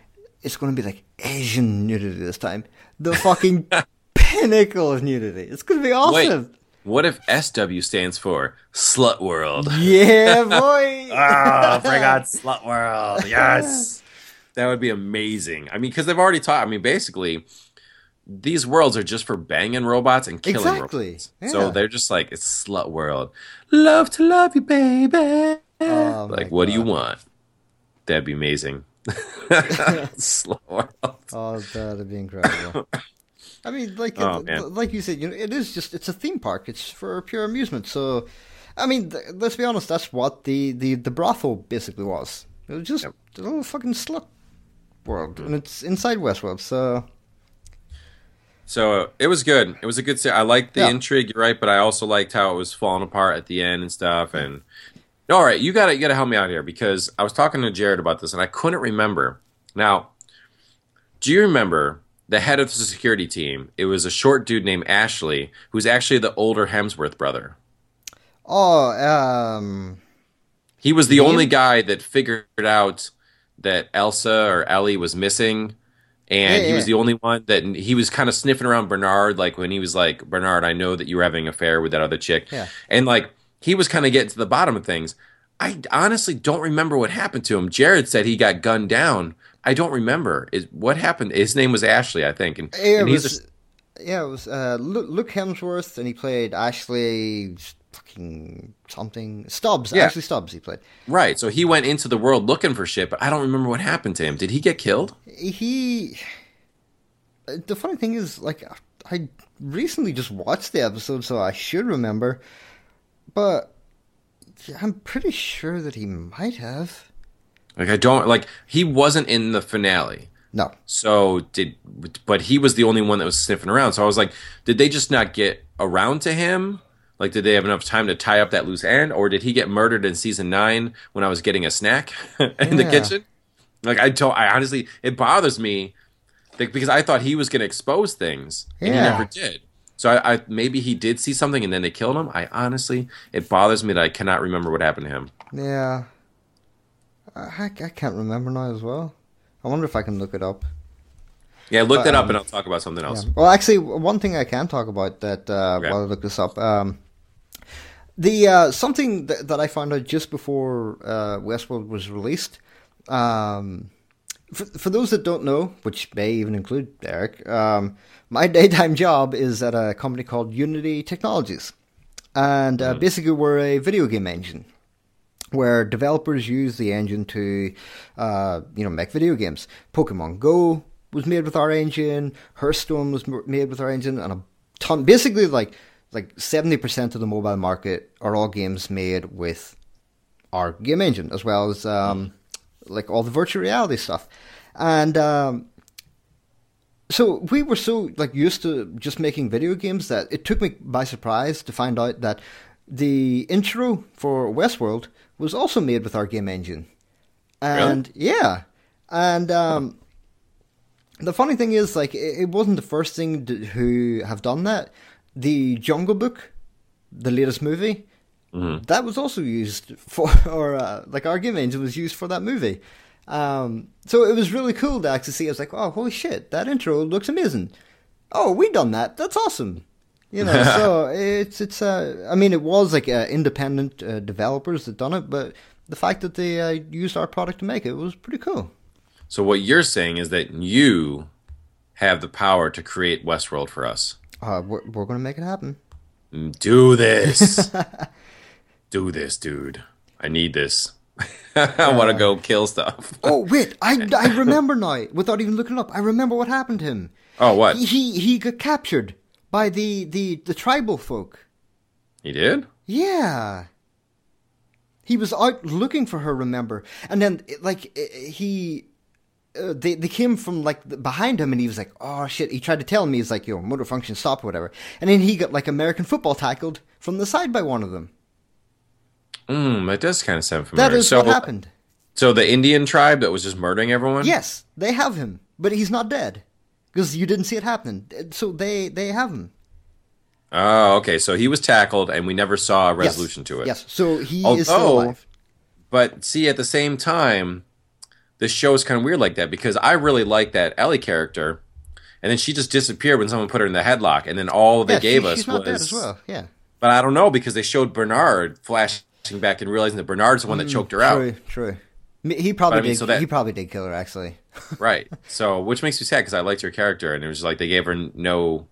it's going to be like Asian nudity this time. The fucking [LAUGHS] pinnacle of nudity. It's going to be awesome. Wait, what if SW stands for Slut World? Yeah, [LAUGHS] boy. Ah, bring on Slut World. Yes. [LAUGHS] That would be amazing. I mean, because they've already taught, I mean, basically, these worlds are just for banging robots and killing Exactly. robots. Yeah. So they're just like, it's Slut World. Love to love you, baby. Oh, like, what do you want? That'd be amazing. [LAUGHS] [LAUGHS] World. Oh, that'd be incredible. [COUGHS] I mean, like Oh, it- like you said, you know, it is just it's a theme park. It's for pure amusement. So, I mean, th- let's be honest. That's what the the the brothel basically was. It was just Yep. a little fucking slut world, mm-hmm. and it's inside Westworld. So, So uh, it was good. It was a good. se- I liked the Yeah. intrigue, right, but I also liked how it was falling apart at the end and stuff. And all right, you gotta you gotta help me out here because I was talking to Jared about this and I couldn't remember. Now, do you remember the head of the security team? It was a short dude named Ashley, who's actually the older Hemsworth brother. Oh, um, He was the Liam? only guy that figured out that Elsa or Ellie was missing. And Yeah, he was yeah. the only one that he was kind of sniffing around Bernard, like when he was like, Bernard, I know that you were having an affair with that other chick. Yeah. And like, he was kind of getting to the bottom of things. I honestly don't remember what happened to him. Jared said he got gunned down. I don't remember. Is what happened? His name was Ashley, I think. And, it and he's was, yeah, it was uh, Luke, Hemsworth, and he played Ashley fucking something Stubbs. Yeah. Ashley Stubbs. He played. right. So he went into the world looking for shit, but I don't remember what happened to him. Did he get killed? He. The funny thing is, like, I recently just watched the episode, so I should remember, but I'm pretty sure that he might have. Like I don't like he wasn't in the finale. No. So did but he was the only one that was sniffing around. So I was like, did they just not get around to him? Like did they have enough time to tie up that loose end or did he get murdered in season 9 when I was getting a snack [LAUGHS] in the kitchen? Like I don't I honestly it bothers me like, because I thought he was going to expose things and he never did. So I, I maybe he did see something and then they killed him. I honestly it bothers me that I cannot remember what happened to him. Yeah. I, I can't remember now as well. I wonder if I can look it up. Yeah, look But, that up um, and I'll talk about something else. Yeah. Well, actually, one thing I can talk about that uh, Okay. while I look this up, um, the uh, something that, that I found out just before uh, Westworld was released. Um, for, for those that don't know, which may even include Eric, um, my [LAUGHS] daytime job is at a company called Unity Technologies, and uh, basically we're a video game engine where developers use the engine to, uh, you know, make video games. Pokemon Go was made with our engine. Hearthstone was made with our engine, and a ton. Basically, like like seventy percent of the mobile market are all games made with our game engine, as well as um, like all the virtual reality stuff. And um, so we were so like used to just making video games that it took me by surprise to find out that the intro for Westworld was also made with our game engine. And yeah, and um, the funny thing is, like, it, it wasn't the first thing to, who have done that. The Jungle Book, the latest movie, that was also used for, [LAUGHS] or uh, like our game engine was used for that movie. Um, so it was really cool to actually see. I was like, oh, holy shit, that intro looks amazing. Oh, we done that. That's awesome. You know, so [LAUGHS] it's it's. Uh, I mean, it was like uh, independent uh, developers that done it, but the fact that they uh, used our product to make it was pretty cool. So what you're saying is that you have the power to create Westworld for us. Uh, we're we're gonna make it happen. Do this. [LAUGHS] Do this, dude. I need this. [LAUGHS] I want to go kill stuff. Oh wait, I, [LAUGHS] I remember now. Without even looking up, I remember what happened to him. Oh, what? He he, he got captured by the, the, the tribal folk. He did? Yeah. He was out looking for her, remember? And then, like, he. Uh, they they came from like behind him, and he was like, "Oh shit!" He tried to tell me, he's like, "Yo, motor function stop, or whatever." And then he got like American football tackled from the side by one of them. Mm, that does kind of sound familiar. That is so, what happened. So the Indian tribe that was just murdering everyone? Yes, they have him, but he's not dead because you didn't see it happening. So they they have him. Oh, okay. So he was tackled, and we never saw a Yes. resolution to it. Yes, so he is still alive. But see, at the same time, this show is kind of weird like that because I really like that Ellie character, and then she just disappeared when someone put her in the headlock, and then all they Yeah, gave she- us she's not was. dead as well. Yeah, But I don't know because they showed Bernard flashing back and realizing that Bernard's the one that choked her out. Mm, true, true. He probably I mean, did. so that- he probably did kill her. Actually, [LAUGHS] right. So, which makes me sad because I liked her character, and it was like they gave her no.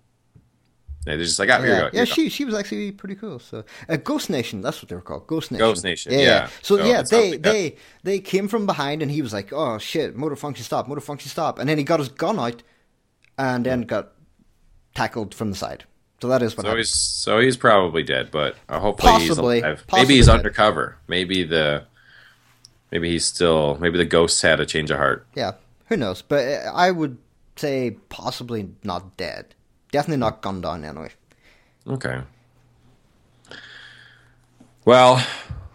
They're just like, oh, here you yeah, go. yeah. you go. She she was actually pretty cool. So, uh, Ghost Nation. That's what they were called. Ghost Nation. Ghost Nation, yeah. So, So yeah, they like that. they they came from behind, and he was like, "Oh shit, motor function stop, motor function stop," and then he got his gun out, and then got tackled from the side. So that is what So happened. he's so he's probably dead, but uh, hopefully Possibly. he's alive. Possibly maybe he's dead. undercover. Maybe the maybe he's still maybe the ghosts had a change of heart. Yeah, who knows? But uh, I would say possibly not dead. definitely not gunned down anyway. Okay. Well,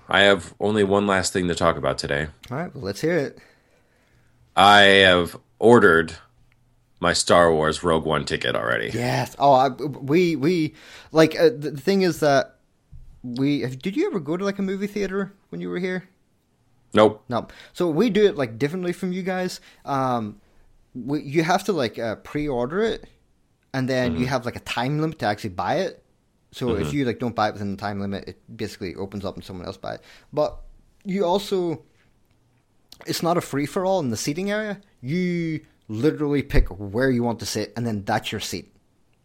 I have only one last thing to talk about today. All right, well, let's hear it. I have ordered my Star Wars Rogue One ticket already. Yes. Oh, I, we we like uh, the thing is that we did you ever go to like a movie theater when you were here? Nope. No. So we do it like differently from you guys. Um, we, you have to like uh, pre-order it, and then you have like a time limit to actually buy it. So if you like don't buy it within the time limit, it basically opens up and someone else buy it. But you also, it's not a free for all in the seating area. You literally pick where you want to sit, and then that's your seat.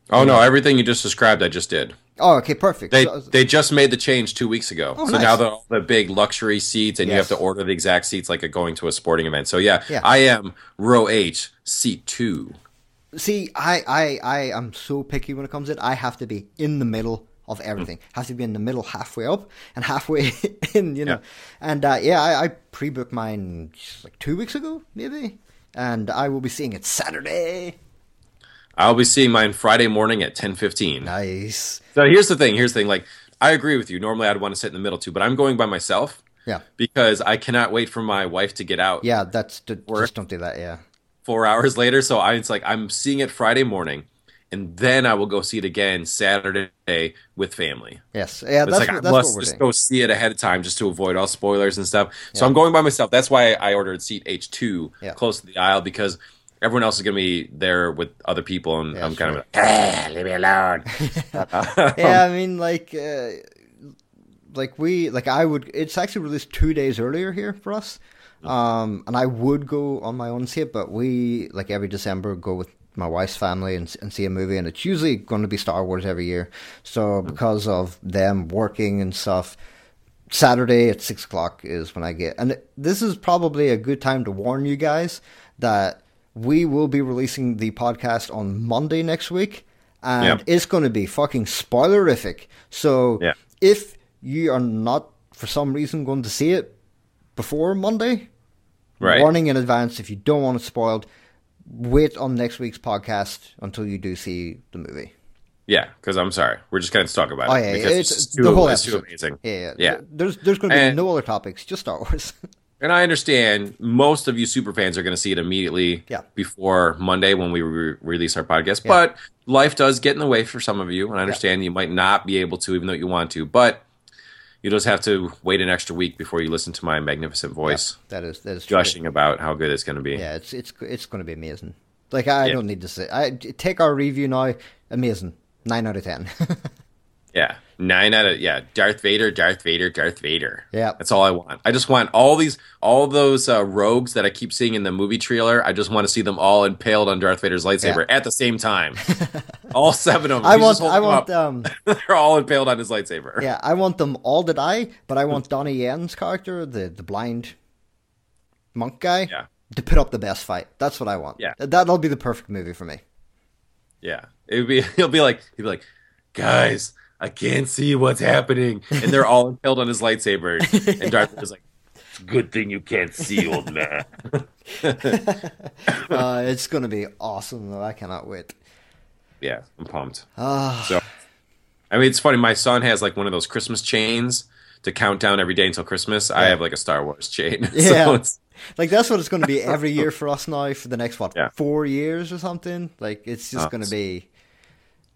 Oh no, everything you just described, I just did. Oh, okay, perfect. They So- they just made the change two weeks ago. Oh, so nice. now the all the big luxury seats, and you have to order the exact seats like a going to a sporting event. So yeah, Yeah. I am row H, seat two. See, I, I, I am so picky when it comes in. I have to be in the middle of Mm. everything. Have to be in the middle, halfway up and halfway [LAUGHS] in. You know, Yeah. and uh, yeah, I, I pre-booked mine like two weeks ago, maybe, and I will be seeing it Saturday. I'll be seeing mine Friday morning at ten fifteen. Nice. So here's the thing. Here's the thing. Like I agree with you. Normally I'd want to sit in the middle too, but I'm going by myself Yeah, because I cannot wait for my wife to get out. yeah. That's d- just don't do that. Yeah, four hours later. So I, it's like I'm seeing it Friday morning, and then I will go see it again Saturday with family. yes, yeah. That's like what, I that's what must just doing. go see it ahead of time just to avoid all spoilers and stuff. So Yeah. I'm going by myself. That's why I ordered seat H2 Yeah. close to the aisle because everyone else is going to be there with other people, and Yeah, I'm kind of like, ah, leave me alone. [LAUGHS] [LAUGHS] yeah, I mean, like, uh, like we, like I would. It's actually released two days earlier here for us, um, and I would go on my own see it, but we, like every December, go with my wife's family and, and see a movie, and it's usually going to be Star Wars every year. So mm-hmm. because of them working and stuff. Saturday at six o'clock is when I get, and this is probably a good time to warn you guys that we will be releasing the podcast on Monday next week, and Yep. it's going to be fucking spoilerific. So Yeah. if you are not for some reason going to see it before Monday, Right. warning in advance if you don't want it spoiled. Wait on next week's podcast until you do see the movie. Yeah, because I'm sorry, we're just going to talk about Oh it yeah, because it's, it's, just the too, whole it's too amazing. Yeah, yeah. Yeah. There's there's going to be And- no other topics, just Star Wars. [LAUGHS] And I understand most of you super fans are going to see it immediately Yeah. before Monday when we re- release our podcast. Yeah. But life does get in the way for some of you, and I understand you might not be able to, even though you want to. But you just have to wait an extra week before you listen to my magnificent voice that is that is true. gushing about how good it's going to be. Yeah, it's it's it's going to be amazing. Like I Yeah. don't need to say. I take our review now. Amazing, nine out of ten. [LAUGHS] Yeah. Nine out of yeah, Darth Vader, Darth Vader, Darth Vader. Yeah. that's all I want. I just want all these, all those uh, rogues that I keep seeing in the movie trailer. I just want to see them all impaled on Darth Vader's lightsaber Yeah. at the same time. [LAUGHS] all seven of them. I He's want I want them um. [LAUGHS] They're all impaled on his lightsaber. yeah I want them all to die, but I want [LAUGHS] Donnie Yen's character, the the blind monk guy, Yeah. to put up the best fight. That's what I want. Yeah. that'll be the perfect movie for me. Yeah. It would be. He'll be like. He'll be like, guys, I can't see what's happening, and they're all impaled on his lightsaber. And [LAUGHS] Darth Vader's like, good thing you can't see, old man." [LAUGHS] uh, it's going to be awesome though. I cannot wait. yeah, I'm pumped. [SIGHS] Ah, So, I mean, it's funny. My son has like one of those Christmas chains to count down every day until Christmas. I have like a Star Wars chain. [LAUGHS] Yeah. so it's, like that's what it's going to be every year for us now for the next what Yeah. four years or something. Like it's just Oh, going to be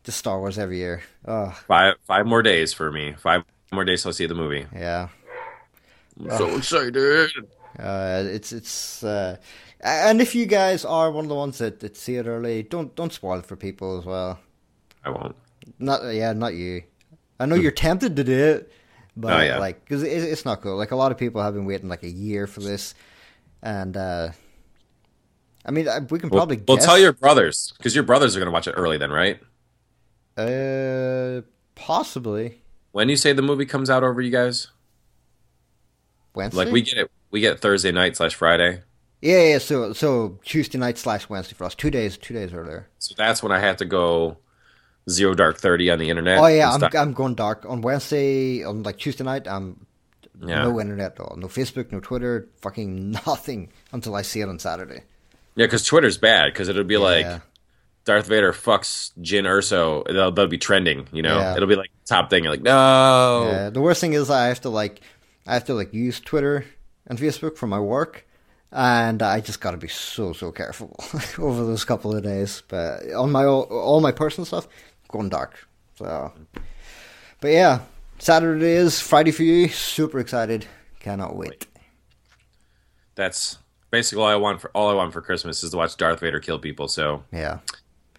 just Star Wars every year. Five five more days for me. Five more days till I see the movie. yeah. I'm so excited. Uh, it's it's uh, and if you guys are one of the ones that, that see it early, don't don't spoil it for people as well. I won't. Not yeah, not you. I know you're tempted to do it, but. Oh, yeah. like because it, it's not cool. Like a lot of people have been waiting like a year for this, and uh I mean I- we can probably well guess. tell your brothers because your brothers are going to watch it early then, right? Uh possibly When you say the movie comes out over you guys, Wednesday. like we get it, we get Thursday night slash Friday. yeah, yeah. So so Tuesday night slash Wednesday for us. Two days, two days earlier. So that's when I have to go zero dark thirty on the internet. Oh yeah, I'm. I'm going dark on Wednesday on like Tuesday night. I'm yeah, no internet at all, no Facebook, no Twitter, fucking [LAUGHS] nothing until I see it on Saturday. yeah, because Twitter's bad because it'll be like Yeah. Darth Vader fucks Jyn Erso, that'll, that'll be trending. You know, Yeah. it'll be like top thing. You're like, no. Yeah, the worst thing is I have to like I have to like use Twitter and Facebook for my work, and I just got to be so so careful [LAUGHS] over those couple of days. But on my all, all my personal stuff, going dark. So, but yeah, Saturday is Friday for you. Super excited, cannot wait. That's basically all I want for all I want for Christmas is to watch Darth Vader kill people. So Yeah,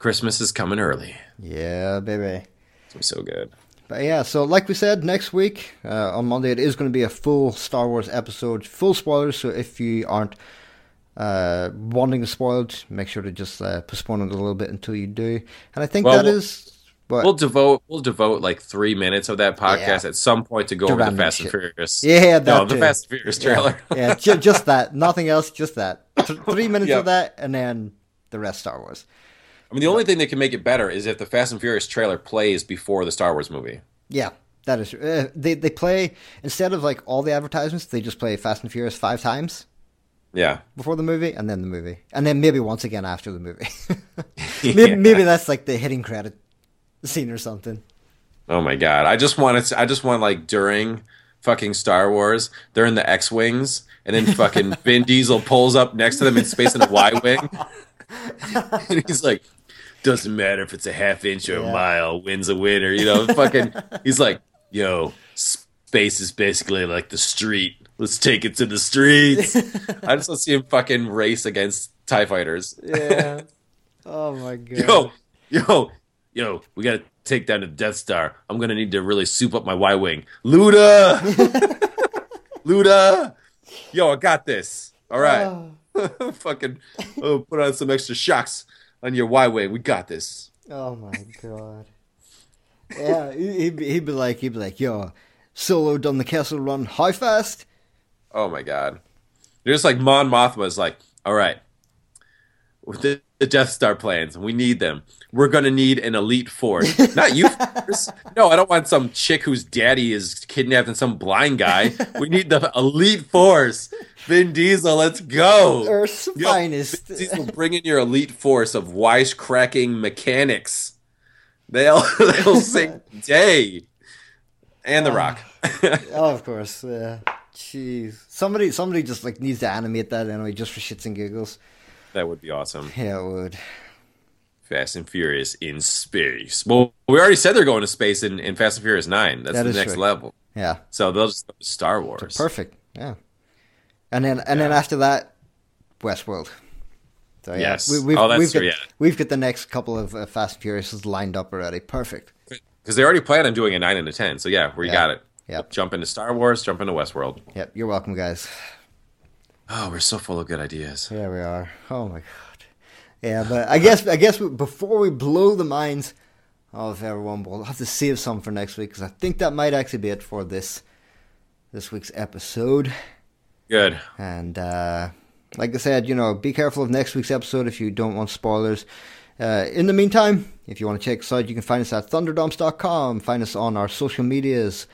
Christmas is coming early. yeah, baby. It's so good. But yeah, so like we said, next week uh, on Monday it is going to be a full Star Wars episode, full spoilers. So if you aren't uh, wanting to spoil make sure to just uh, postpone it a little bit until you do. And I think Well, that we'll- is what. We'll devote we'll devote like three minutes of that podcast Yeah. at some point to go To over the Fast and. Furious. Yeah, that no, the. Fast and Furious trailer. yeah, [LAUGHS] yeah ju- just that, nothing else, just that. Th- three minutes [LAUGHS] Yep. of that, and then the rest Star Wars. I mean, the only thing that can make it better is if the Fast and Furious trailer plays before the Star Wars movie. Yeah, that is. Uh, they they play instead of like all the advertisements, they just play Fast and Furious five times. Yeah, before the movie and then the movie and then maybe once again after the movie [LAUGHS] maybe, Yeah. maybe that's like the hitting credit scene or something Oh my god! I just want it. I just want like during fucking Star Wars, they're in the X wings, and then fucking [LAUGHS] Vin Diesel pulls up next to them in space in a Y wing, [LAUGHS] and he's like, "Doesn't matter if it's a half inch or Yeah. a mile, wins a winner." You know, fucking. [LAUGHS] He's like, "Yo, space is basically like the street. Let's take it to the streets." [LAUGHS] I just want to see him fucking race against Tie fighters. yeah oh my [LAUGHS] god Yo, yo, yo, we gotta take down the Death Star. I'm gonna need to really soup up my Y Wing. Luda! Luda! Yo, I got this. All right. Oh. Fucking oh, put on some extra shocks on your Y Wing. We got this. oh my god yeah he- he'd be, he'd be like he'd be like yo solo done the Kessel run how fast Oh my god. They're just like Mon Mothma's like, all right. With the, the Death Star plans, we need them. We're gonna need an elite force. [LAUGHS] Not you first. No, I don't want some chick whose daddy is kidnapping some blind guy. We need the elite force. Vin Diesel, let's go. earth's Yo, finest Vin Diesel, bring in your elite force of wisecracking mechanics. They'll [LAUGHS] they'll [LAUGHS] sing day. And the Rock. Ah, oh of course yeah jeez somebody somebody just like needs to animate that anyway just for shits and giggles that would be awesome. yeah it would Fast and Furious in space. Well, we already said they're going to space in, in Fast and Furious 9. That's That the next true. level. yeah So they'll just go to Star Wars. Perfect. Yeah. And then and then after that, Westworld. So, yeah, Yes. we've, Oh, that's we've true, got, yeah. We've got the next couple of uh, Fast and Furious lined up already. Perfect. Because they already plan on doing a 9 and a 10. So yeah, we Yeah. got it. Yep. Jump into Star Wars, jump into Westworld. Yep. You're welcome, guys. Oh, we're so full of good ideas. Yeah, we are. Oh my god. Yeah, but I guess I guess before we blow the minds of everyone, we'll have to save some for next week because I think that might actually be it for this this week's episode. Good. And uh, like I said, you know, be careful of next week's episode if you don't want spoilers. Uh, in the meantime, if you want to check us out, you can find us at thunderdumps.com. Find us on our social medias.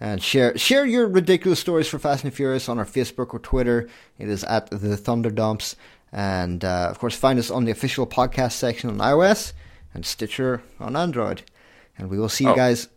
And share share your ridiculous stories for Fast and Furious on our Facebook or Twitter. It is at the Thunderdumps. And uh, of course, find us on the official podcast section on iOS and Stitcher on Android. And we will see you Oh. guys.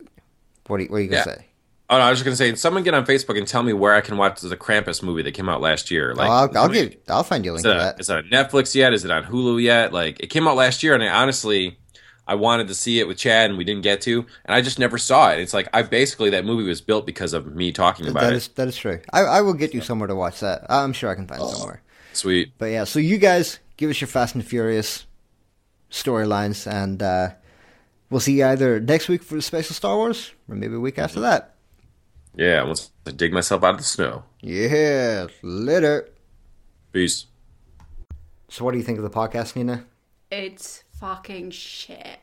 What are you, what are you going Yeah. to say? Oh, no, I was just going to say, someone get on Facebook and tell me where I can watch the Krampus movie that came out last year. Like, Oh, I'll, I'll, we- I'll find you a link Is to it, that. is it on Netflix yet? Is it on Hulu yet? Like, it came out last year, and I honestly, I wanted to see it with Chad, and we didn't get to, and I just never saw it. It's like I basically that movie was built because of me talking about That it. is that is true. I, I will get you somewhere to watch that. I'm sure I can find somewhere. Sweet. But yeah, so you guys give us your Fast and Furious storylines, and uh, we'll see you either next week for the special Star Wars, or maybe a week after that. Yeah, once I dig myself out of the snow. Yeah, later. Peace. So, what do you think of the podcast, Nina? It's fucking shit.